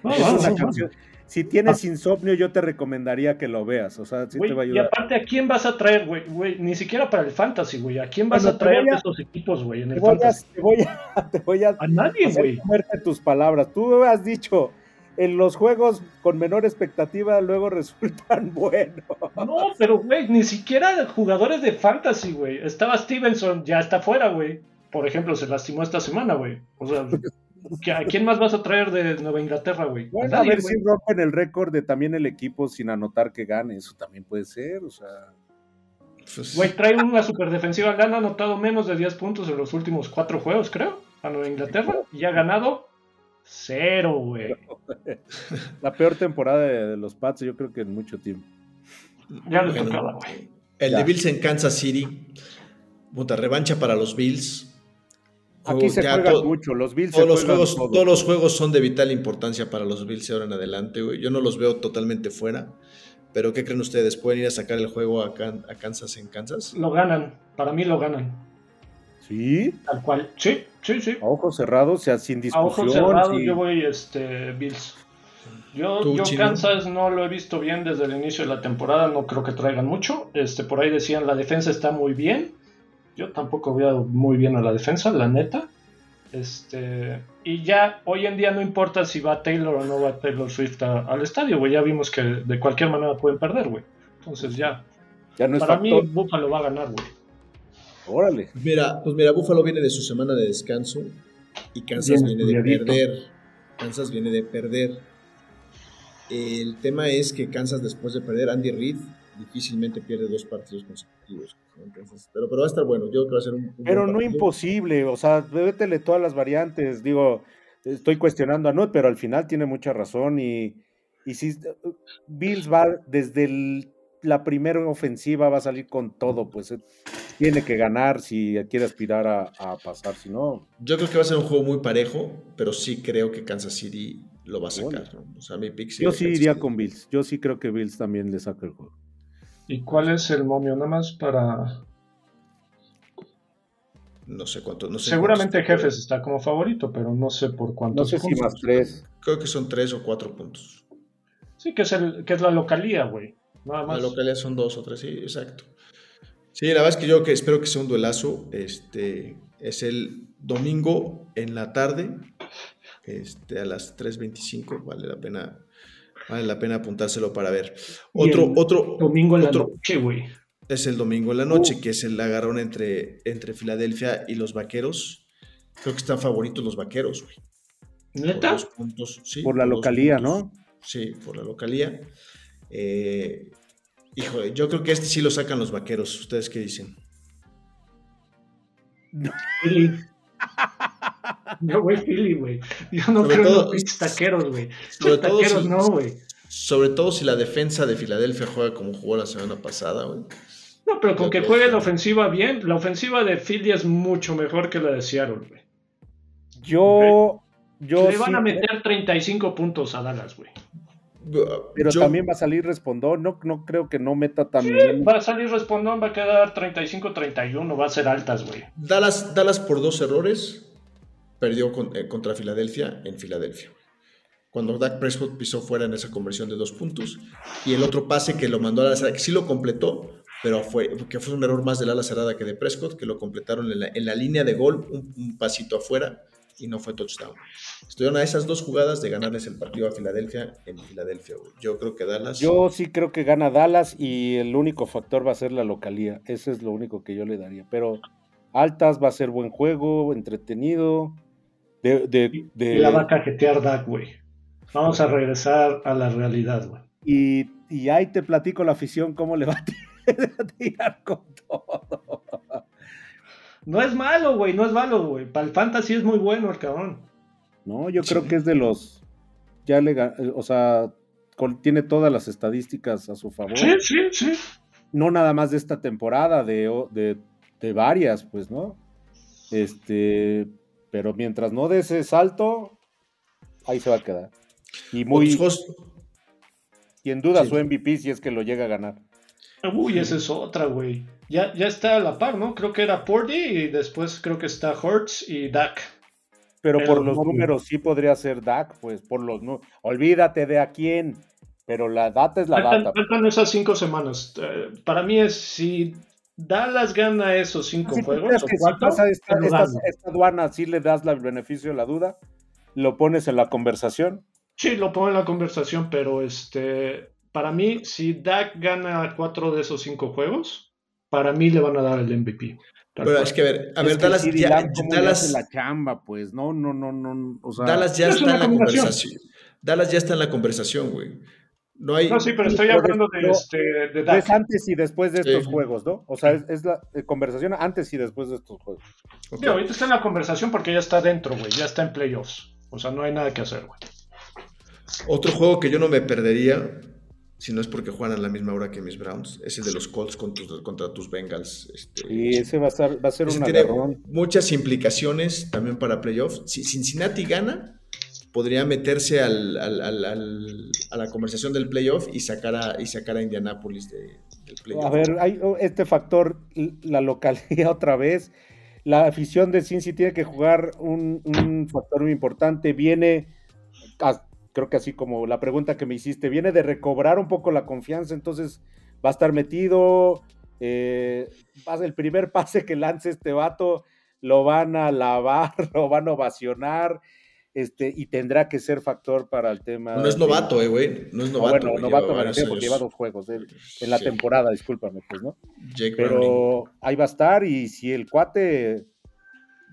No, es no, una canción. Si tienes insomnio, yo te recomendaría que lo veas. O sea, sí te va a y ayudar. aparte, ¿a quién vas a traer, güey? Güey, Ni siquiera para el fantasy, güey. ¿A quién vas Bueno, a traer a- de esos equipos, güey, en Te el voy, a, fantasy? te, voy a, [LAUGHS] te voy a A nadie, güey. tus palabras. Tú has dicho, en los juegos con menor expectativa luego [LAUGHS] resultan buenos. No, pero, güey, ni siquiera jugadores de fantasy, güey. Estaba Stevenson, ya está fuera, güey. Por ejemplo, se lastimó esta semana, güey. O sea, ¿qué- [LAUGHS] ¿a quién más vas a traer de Nueva Inglaterra, güey? Bueno, Nadie, a ver güey. si rompen el récord de también el equipo sin anotar que gane. Eso también puede ser. O sea, Pues, Güey, trae una super defensiva. Le han anotado menos de 10 puntos en los últimos cuatro juegos, creo, a Nueva Inglaterra. Y ha ganado cero, güey. [LAUGHS] la peor temporada de, de los Pats, yo creo que en mucho tiempo. Ya le Bueno, tocaba, güey. el Ya. de Bills en Kansas City. Puta, revancha para los Bills. Aquí se ya juega mucho. Los Bills Todos se los, juegos, todo. todos los juegos son de vital importancia para los Bills ahora en adelante, güey. Yo no los veo totalmente fuera. Pero ¿qué creen ustedes? ¿Pueden ir a sacar el juego a, Can- a Kansas en Kansas? Lo ganan. Para mí lo ganan. Sí, Tal cual. Sí, sí, sí. a ojos cerrados, o sea, sin A discusión. ojos cerrados sí. yo voy este, Bills. Yo, ¿Tú, yo? Kansas no lo he visto bien desde el inicio de la temporada, no creo que traigan mucho. Este, por ahí decían la defensa está muy bien. Yo tampoco veo muy bien a la defensa, la neta. Este, y ya hoy en día no importa si va Taylor o no va Taylor Swift a- al estadio, güey. Ya vimos que de cualquier manera pueden perder, güey. Entonces ya. Ya no es Para mí, factor. Buffalo va a ganar, güey. Órale. Mira, pues mira, Buffalo viene de su semana de descanso y Kansas Bien viene de perder. Kansas viene de perder. El tema es que Kansas después de perder, Andy Reid difícilmente pierde dos partidos consecutivos. ¿no? Entonces, pero, pero va a estar bueno. Yo creo que va a ser un, un Pero no imposible, o sea, vétele todas las variantes. Digo, estoy cuestionando a Nut, pero al final tiene mucha razón. Y, y si Bills va desde el- la primera ofensiva, va a salir con todo, pues eh, tiene que ganar si quiere aspirar a, a pasar. Si no, Yo creo que va a ser un juego muy parejo, pero sí creo que Kansas City lo va a sacar. Bueno. ¿no? O sea, mi pick yo sí iría City. con Bills. Yo sí creo que Bills también le saca el juego. ¿Y cuál es el momio? Nada más para. No sé cuánto. No sé Seguramente cuántos- Jefes está como favorito, pero no sé por No cuántos. sé si puntos. más tres. Creo que son tres o cuatro puntos. Sí, que es, el, que es la localía, güey. Nada La más. localidad son dos o tres, sí, exacto. Sí, la verdad es que yo que espero que sea un duelazo. Este es el domingo en la tarde, este, a las 3.25. Vale la pena, vale la pena apuntárselo para ver. Y Otro, el otro, Domingo en la noche, güey. es el domingo en la noche, Uh. que es el agarrón entre, entre Filadelfia y los vaqueros. Creo que están favoritos los vaqueros, güey. Por ¿Neta? dos puntos, sí, Por la localía, puntos. ¿no? Sí, por la localía. Eh, híjole, yo creo que este sí lo sacan los vaqueros. ¿Ustedes qué dicen? [LAUGHS] [LAUGHS] Yo, güey, Philly, güey. Yo no Sobre creo en todo- los pinches taqueros, güey. sobre Los todo taqueros si- no, güey. Sobre todo si la defensa de Filadelfia juega como jugó la semana pasada, güey. No, pero con que creo juegue que- la ofensiva bien, la ofensiva de Philly es mucho mejor que la de Seattle, güey. Yo, yo Le van sí a meter 35 puntos a Dallas, güey. pero Yo- también va a salir respondón. No, no creo que no meta también. Va a salir respondón, va a quedar 35-31, va a ser altas, güey. Dallas, Dallas por dos errores perdió con- eh, contra Filadelfia en Filadelfia. Cuando Dak Prescott pisó fuera en esa conversión de dos puntos y el otro pase que lo mandó a la cerrada, que sí lo completó, pero fue, que fue un error más del ala cerrada que de Prescott, que lo completaron en la, en la línea de gol, un, pasito afuera y no fue touchdown. Estuvieron a esas dos jugadas de ganarles el partido a Filadelfia en Filadelfia. Yo creo que Dallas. Yo sí creo que gana Dallas y el único factor va a ser la localía. Ese es lo único que yo le daría. Pero altas va a ser buen juego, entretenido. De, de, de- Y la va a cajetear Dak, güey. Vamos a regresar a la realidad, güey. y, y ahí te platico la afición cómo le va a [LAUGHS] tirar con todo. No es malo, güey, no es malo, güey. Para el fantasy es muy bueno el cabrón. No, yo Sí. creo que es de los. Ya le o sea, con- tiene todas las estadísticas a su favor. Sí, sí, sí. no nada más de esta temporada, de, de varias, pues, ¿no? Este, pero mientras no dé ese salto, ahí se va a quedar. Y muy, y en duda sí. su MVP si es que lo llega a ganar. Uy, esa es otra, güey. Ya, ya está a la par, ¿no? Creo que era Purdy y después creo que está Hurts y Dak. Pero, Pero por los no- números sí podría ser Dak, pues, por los no, olvídate de a quién, pero la data es la Faltan, data. faltan esas cinco semanas. Eh, para mí es si Dallas gana esos cinco Si juegos o si pasa esta, esta- esta aduana, sí le das el beneficio de la duda, lo pones en la conversación. Sí, lo pongo en la conversación, pero este, para mí, si Dak gana cuatro de esos cinco juegos, para mí le van a dar el MVP. Pero cual. es que a ver, a Es ver, Dallas, ya, Lamb, ¿cómo le Dallas, hace la chamba, pues, no, no, no, no, o sea, Dallas ya Es está en la conversación. Dallas ya está en la conversación, güey. No hay. No, sí, pero estoy hablando de, este, de es antes y después de estos Sí. juegos, ¿no? O sea, es, es la eh, conversación antes y después de estos juegos. Ok. Sí, ahorita está en la conversación porque ya está dentro, güey. Ya está en playoffs. O sea, no hay nada que hacer, güey. Otro juego que yo no me perdería, si no es porque juegan a la misma hora que mis Browns, es el de los Colts contra, tus- contra tus Bengals. Este, Y ese va a ser, va a ser un tiene muchas implicaciones también para playoffs. Si Cincinnati gana, podría meterse al- al- al- a la conversación del playoff y sacar a, y sacar a Indianapolis de- del playoff. A ver, hay oh, este factor, la localidad [LAUGHS] otra vez. La afición de Cincy tiene que jugar un, un factor muy importante. Viene, creo que así como la pregunta que me hiciste, viene de recobrar un poco la confianza, entonces va a estar metido. eh, el primer [LAUGHS] pase que lance este vato lo van a lavar, [LAUGHS] lo van a ovacionar. Este, y tendrá que ser factor para el tema. No es novato, eh, güey. No es No, novato. bueno, novato me refiero porque lleva dos juegos en la Sí. temporada, discúlpame, pues, ¿no? Jake Browning. Pero ahí va a estar y si el cuate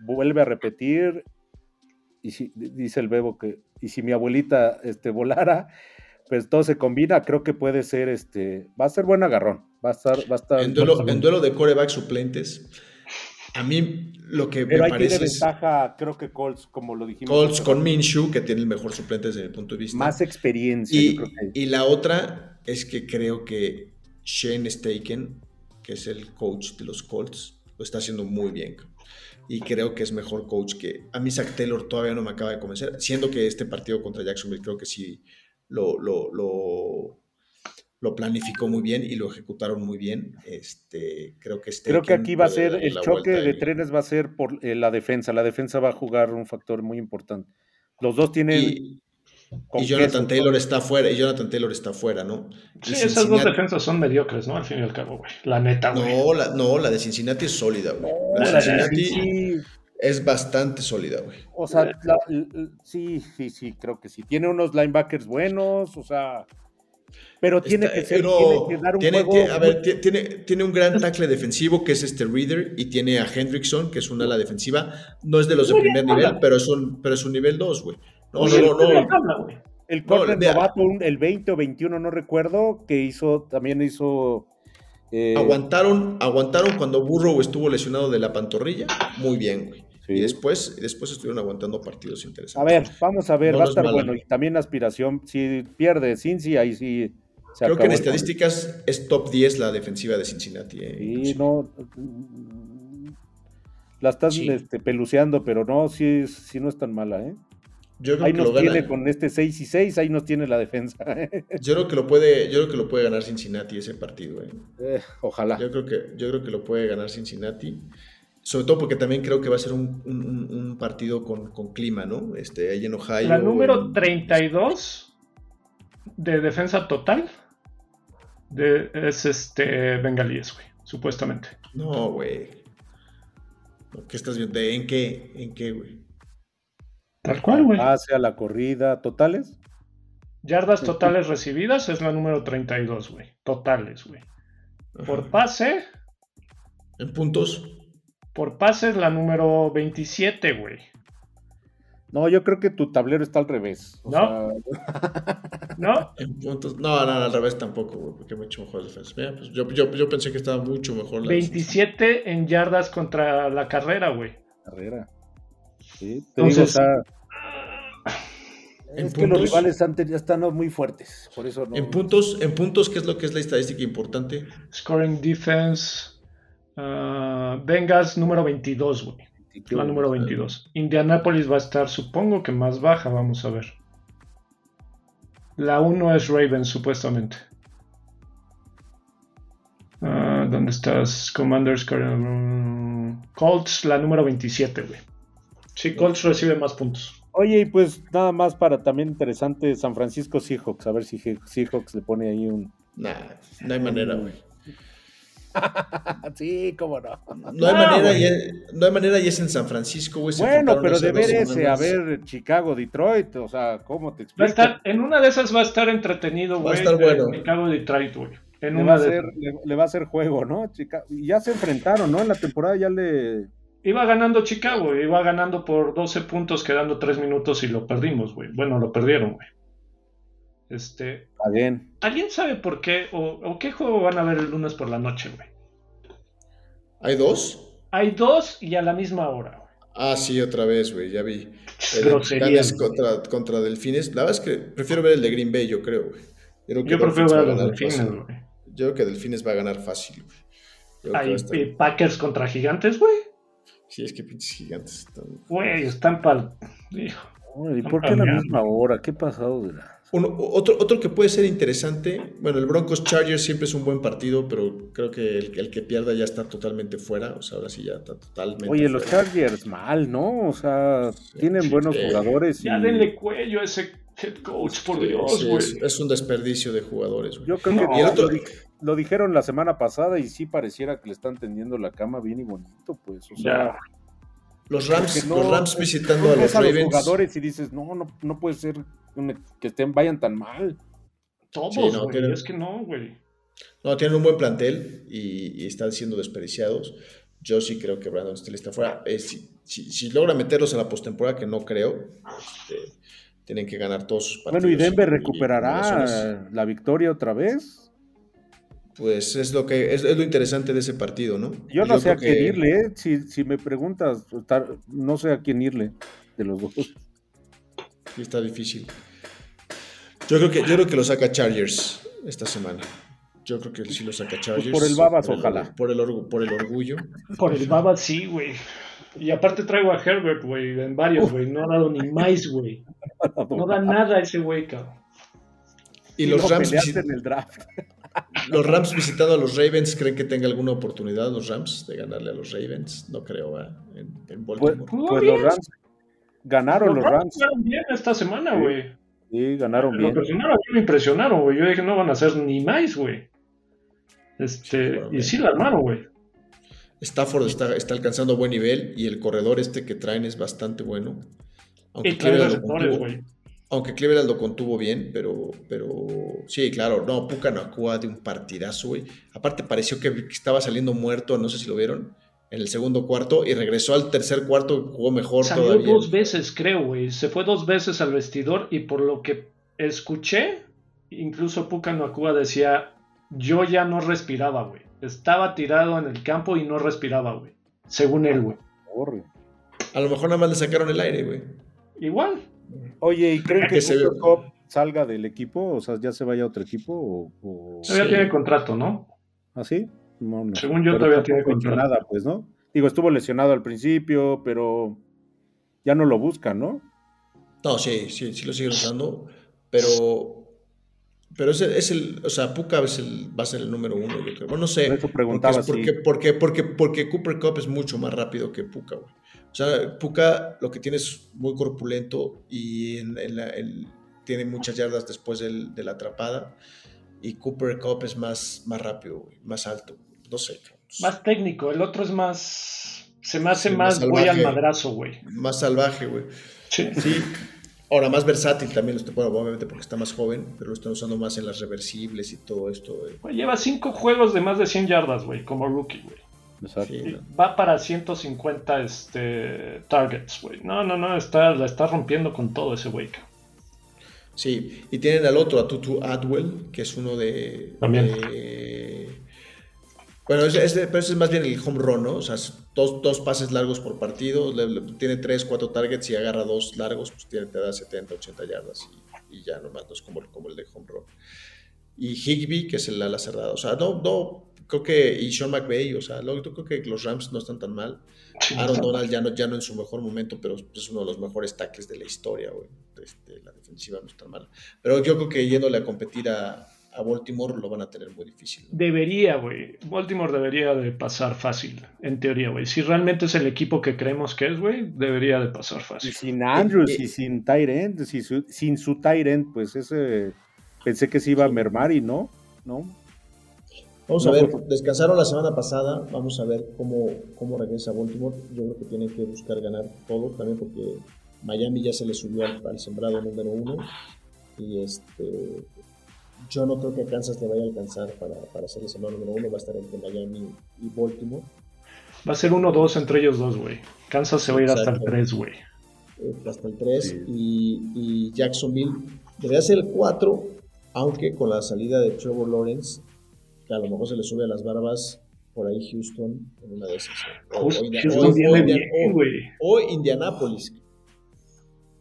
vuelve a repetir, y si, dice el Bebo que, y si mi abuelita este, volara, pues todo se combina, creo que puede ser, este, va a ser buen agarrón, va a estar, va a estar. En duelo, en duelo de coreback suplentes, a mí lo que pero me ahí tiene ventaja, creo que Colts, como lo dijimos. Colts con Minshew, que tiene el mejor suplente desde mi punto de vista. más experiencia, y, yo creo que. y la otra es que creo que Shane Staken, que es el coach de los Colts, lo está haciendo muy bien. Y creo que es mejor coach que... A mí Zach Taylor todavía no me acaba de convencer, siendo que este partido contra Jacksonville creo que sí lo, lo, lo, lo planificó muy bien y lo ejecutaron muy bien. Este, creo que Creo que aquí va a ser, el choque de y- trenes va a ser por eh, la defensa. La defensa va a jugar un factor muy importante. Los dos tienen. Y, Jonathan queso, Taylor está fuera, y Jonathan Taylor está fuera, ¿no? Y Sí, esas dos defensas son mediocres, ¿no? Al fin y al cabo, güey. La neta, güey. No, la, no, la de Cincinnati es sólida, güey. La de Cincinnati es bastante sólida, güey. O sea, la- sí, sí, sí, creo que sí. Tiene unos linebackers buenos, o sea. Pero tiene Está- que ser, pero tiene que dar un tiene, juego. tiene- a ver, ti- tiene, tiene un gran tackle defensivo que es este Reader y tiene a Hendrickson, que es una ala defensiva. No es de los de bien, primer nivel, habla. pero es un, pero es un nivel 2, güey. No, Oye, no, no, ¿qué no. habla, el corner vea. novato, un- el 20 o 21, no recuerdo, que hizo, también hizo. eh, Aguantaron, aguantaron cuando Burrow estuvo lesionado de la pantorrilla. Muy bien, güey. Sí. Y después, después estuvieron aguantando partidos A interesantes. ver, vamos a ver, No, va a es estar bueno. Y también aspiración, si pierde Cincy, ahí sí. se Creo que en estadísticas es top 10 la defensiva de Cincinnati. eh, Sí, no. La estás Sí. este, peluceando, pero no, sí, sí no es tan mala, ¿eh? Yo creo Ahí que nos lo gana. tiene con este 6 y 6, ahí nos tiene la defensa. [LAUGHS] Yo creo que lo puede, yo creo que lo puede ganar Cincinnati ese partido. eh. Eh, ojalá. Yo creo que, yo creo que lo puede ganar Cincinnati. Sobre todo porque también creo que va a ser un, un- un- partido con, con clima, ¿no? Este, ahí en Ohio. La número en- 32 de defensa total de, es este Bengalíes, güey, supuestamente. No, güey. No, ¿Qué estás viendo? ¿De- ¿En qué? ¿En qué, güey? Tal cual, güey. Hacia la corrida, totales. Yardas totales recibidas es la número 32, güey. Totales, güey. Por pase, En puntos. Por pase es la número 27, güey. No, yo creo que tu tablero está al revés. O No. sea, ¿No? En puntos. No, no, al revés tampoco, güey, porque mucho mejor defensa. Mira, pues yo, yo, yo pensé que estaba mucho mejor la de 27 en yardas contra la carrera, güey. carrera. Sí, te Entonces- digo, o sea, En es que los puntos- rivales antes ya están muy fuertes. Por eso no. En puntos, en puntos, ¿qué es lo que es la estadística importante? Scoring defense. Bengals número 22, güey. La número 22. Indianapolis va a estar, supongo que más baja, vamos a ver. La 1 es Ravens, supuestamente. Ah, ¿Dónde estás? Commanders, mm, Colts, la número 27, güey. Sí, Colts recibe más puntos. Oye, y pues nada más para también interesante San Francisco Seahawks, a ver si Seahawks le pone ahí un... Nah, no hay manera, güey. [LAUGHS] sí, cómo no. No hay Ah, manera, güey. y es, no hay manera y es en San Francisco, güey. Bueno, pero de ver ese, a ver Chicago, Detroit, o sea, ¿cómo te Va a explico? estar, en una de esas va a estar entretenido, Va a güey. estar bueno. Chicago Detroit, güey. En Le va, una a de hacer, le, le va a hacer juego, ¿no? Chica- y ya se enfrentaron, ¿no? En la temporada ya le... Iba ganando Chicago, iba ganando por 12 puntos, quedando 3 minutos y lo perdimos, güey. Bueno, lo perdieron, güey. Este, Está bien. ¿Alguien sabe por qué o, o qué juego van a ver el lunes por la noche, güey? ¿Hay dos? Hay dos y a la misma hora, güey. Ah, sí, otra vez, güey, ya vi. El de contra, contra Delfines. La verdad es que prefiero ver el de Green Bay, yo creo, güey. creo que Yo prefiero ver a los delfines, fácil. güey. Yo creo que Delfines va a ganar fácil, güey. Yo Hay estar- eh, Packers contra Gigantes, güey. Sí, es que pinches gigantes están... Güey, están para... ¿Y por qué a la misma hora? ¿Qué pasado de la... Uno- otro, otro que puede ser interesante, bueno, el Broncos Chargers siempre es un buen partido, pero creo que el, el que pierda ya está totalmente fuera, o sea, ahora sí ya está totalmente Oye, los. Chargers mal, ¿no? O sea, tienen sí, buenos eh, jugadores y Ya denle cuello a ese head coach, por Sí, Dios, sí, güey. es, es un desperdicio de jugadores, güey. yo creo que No. Y el otro- lo, di- lo dijeron la semana pasada y sí pareciera que le están tendiendo la cama bien y bonito, pues. O sea, Ya. Los Rams, no- los Rams visitando a los ves a los Ravens. jugadores y dices, no, no, no puede ser que estén, vayan tan mal. Todos, Sí, güey. no, tienen- Es que no, güey. No, tienen un buen plantel y, y están siendo desperdiciados. Yo sí creo que Brandon Staley está fuera. Eh, si, si- si logra meterlos a la postemporada, que no creo, este, tienen que ganar todos sus partidos. Bueno, y Denver y- y recuperará la victoria otra vez. Pues es lo que es, es lo interesante de ese partido, ¿no? Yo no sé a que- quién irle, ¿eh? si, si me preguntas, estar- no sé a quién irle de los dos. Sí, está difícil. Yo creo que yo creo que lo saca Chargers esta semana. Yo creo que sí lo saca Chargers. Pues por el Babas, por ojalá. Por el, orgu- por el orgullo. Por el baba sí, güey. Y aparte traigo a Herbert, güey, en varios, güey. No ha dado ni más, güey. [LAUGHS] No da nada ese güey, cabrón. Y los No Rams, en el draft. Los Rams visitando a los Ravens, ¿creen que tenga alguna oportunidad los Rams de ganarle a los Ravens? No creo, ¿va? En, en Pues, Baltimore. Pues los Rams ganaron los Rams. jugaron bien esta semana, Sí. güey. Sí, ganaron bien. me impresionaron, güey. Yo dije, no van a hacer ni más, güey. Este, y sí la armaron, güey. Stafford está, está alcanzando buen nivel y el corredor este que traen es bastante bueno. Aunque Y trae receptores, güey. Aunque Cleveland lo contuvo bien, pero, pero sí, claro, no, Puka Nakua de un partidazo, güey. Aparte pareció que estaba saliendo muerto, no sé si lo vieron, en el segundo cuarto y regresó al tercer cuarto, jugó mejor Salió todavía. dos veces, creo, güey. Se fue dos veces al vestidor y por lo que escuché, incluso Puka Nakua decía, yo ya no respiraba, güey. Estaba tirado en el campo y no respiraba, güey. Según él, güey. Horrible. A lo mejor nada más le sacaron el aire, güey. Igual. Oye, ¿y creen que Que se Cup salga del equipo? O sea, ya se vaya a otro equipo o, o- Todavía Sí. tiene contrato, ¿no? así? No, no. Según yo, Pero todavía tiene contrato. nada, pues, ¿no? Digo, estuvo lesionado al principio, pero ya no lo buscan, ¿no? No, sí, sí, sí lo siguen usando, pero pero es el, es el- o sea, Puka es el, va a ser el número uno, yo creo. Bueno, no sé. Por eso preguntaba porque, si- porque, porque, porque, porque Cooper Cup es mucho más rápido que Puka, güey. O sea, Puka lo que tiene es muy corpulento y en, en la- el- tiene muchas yardas después del- de la atrapada. Y Cooper Cup es más, más rápido, güey, más alto. No sé. Más técnico. El otro es más. Se me hace Sí, más, más voy al salvaje. madrazo, güey. más salvaje, güey. Sí. Sí. Ahora, más versátil también, lo está- bueno, obviamente porque está más joven, pero lo están usando más en las reversibles y todo esto. güey. Güey, lleva cinco juegos de más de 100 yardas, güey, como rookie, güey. Exacto. Sí, Y no. Va para 150 este, targets, güey. No, no, no, está, la está rompiendo con todo ese güey. Sí, y tienen al otro, a Tutu Atwell, que es uno de... También. de- bueno, ese, ese- pero ese es más bien el home run, ¿no? O sea, dos, dos pases largos por partido, le- le- tiene tres, cuatro targets y agarra dos largos, pues tiene, te da 70, 80 yardas y, y ya nomás, no es como, el- como el de home run. Y Higby, que es el ala cerrada, o sea, no, no, creo que, y Sean McVay, o sea, lo- yo creo que los Rams no están tan mal. Sí, Aaron Donald ya no, ya no en su mejor momento, pero es uno de los mejores tackles de la historia, güey. Este, la defensiva no está mal. Pero yo creo que yéndole a competir a, a Baltimore lo van a tener muy difícil. Debería, güey. Baltimore debería de pasar fácil, en teoría, güey. Si realmente es el equipo que creemos que es, güey, debería de pasar Y fácil. sin Andrews Eh, eh. y sin Tyrant, si su- sin su Tyrant, pues ese pensé que se iba a mermar y no, ¿no? Vamos No, a ver, pues- descansaron la semana pasada, vamos a ver cómo, cómo regresa Baltimore. Yo creo que tienen que buscar ganar todo, también porque Miami ya se le subió al, al sembrado número uno. Y este yo no creo que a Kansas le vaya a alcanzar para, para ser el sembrado número uno, va a estar entre Miami y Baltimore. Va a ser 1-2 entre ellos dos, güey. Kansas se va a ir hasta el Exacto. 3, güey. eh, hasta el 3 Sí. y, y Jacksonville debería ser el 4, aunque con la salida de Trevor Lawrence, que a lo mejor se le sube a las barbas por ahí Houston en una de esas. O, Houston o- bien, o Indianapolis.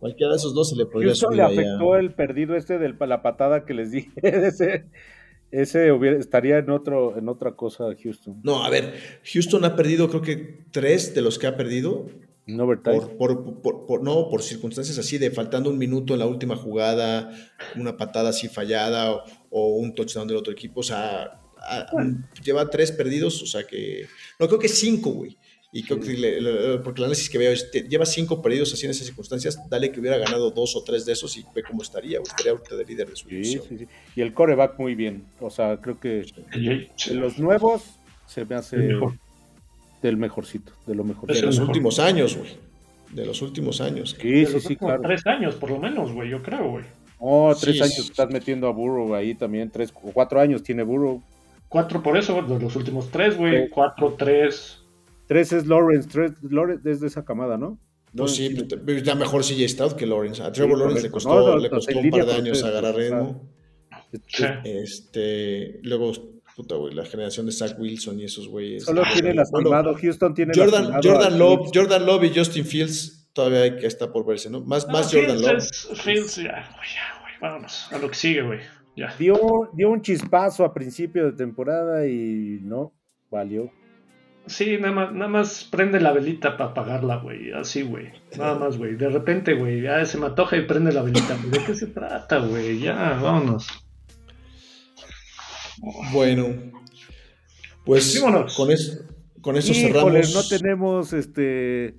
Cualquiera de esos dos se le podría Houston subir le afectó el perdido este de la patada que les dije. [LAUGHS] ese ese hubiera- estaría en otro en otra cosa Houston. No, a ver, Houston ha perdido creo que tres de los que ha perdido En overtime. por, por, por- por- no, por circunstancias así de faltando un minuto en la última jugada, una patada así fallada o, o un touchdown del otro equipo. O sea, a- lleva tres perdidos, o sea que. No, creo que cinco, güey. Y creo que, le- le- porque el análisis que veo es, te- lleva cinco perdidos así en esas circunstancias, dale que hubiera ganado dos o tres de esos y ve cómo estaría, estaría ahorita de líder de su Sí, división. sí, sí. Y el coreback muy bien. O sea, creo que los nuevos se me hace el mejor. del mejorcito, de lo mejorcito. De los últimos años, güey. De los últimos años. Sí, sí, sí, claro. Tres años, por lo menos, güey, yo creo, güey. Oh, tres años estás metiendo a Burrow ahí también. Tres o cuatro años tiene Burrow. Cuatro por eso, de los últimos tres, güey. Cuatro, tres. Tres es Lawrence. Tres, Lawrence es de esa camada, ¿no? Pues sí, está mejor CJ Stroud que Lawrence. A Trevor Lawrence le costó, le costó un par de años agarrar ritmo. Este, luego, puta, güey, la generación de Zach Wilson y esos güeyes. Solo tiene lastimado, Houston tiene Jordan, Jordan Love, Jordan Love y Justin Fields todavía hay que estar por verse, ¿no? Más, más Jordan Love. Fields, ya, güey, ya, güey, vámonos a lo que sigue, güey. Ya. Dio, dio un chispazo a principio de temporada y no, valió. Sí, nada más, nada más prende la velita para apagarla, güey. Así, güey. Nada más, güey. De repente, güey, ya se me atoja y prende la velita. ¿De qué se trata, güey? Ya, vámonos. Bueno, pues con eso, con eso cerramos. No tenemos este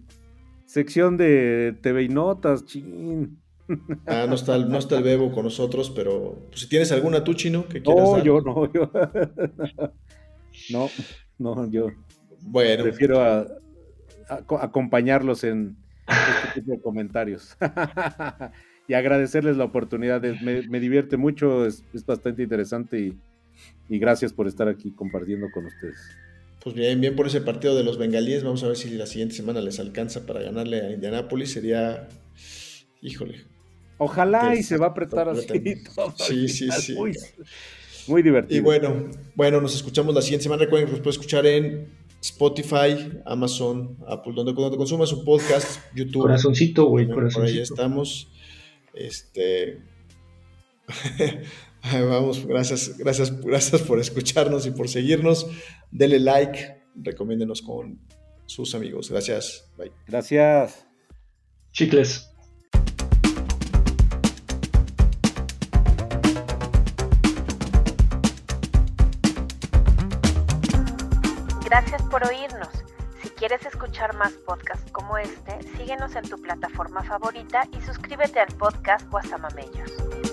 sección de TV y notas, chin. Ah, no está, no está el Bebo con nosotros, pero pues, si tienes alguna tú, Chino, que quieras No, yo no, yo. [LAUGHS] no, no, yo. Bueno. Prefiero a, acompañarlos en este tipo de comentarios. [LAUGHS] y agradecerles la oportunidad. Me, divierte mucho, es, bastante interesante y, y, gracias por estar aquí compartiendo con ustedes. Pues bien, bien por ese partido de los bengalíes. Vamos a ver si la siguiente semana les alcanza para ganarle a Indianápolis. Sería, híjole. Ojalá y se va a apretar así. [LAUGHS] sí, sí, sí. Muy, divertido. Y bueno, bueno, nos escuchamos la siguiente semana. Recuerden que nos pueden escuchar en Spotify, Amazon, Apple, donde, cuando consumas un podcast, YouTube. Corazoncito, güey, corazoncito. Por ahí estamos. Este. [LAUGHS] Vamos, gracias, gracias, gracias por escucharnos y por seguirnos. Dele like, recomiéndenos con sus amigos. Gracias. Bye. Gracias. Chicles. Más podcasts como este, síguenos en tu plataforma favorita y suscríbete al podcast Guasamamellos.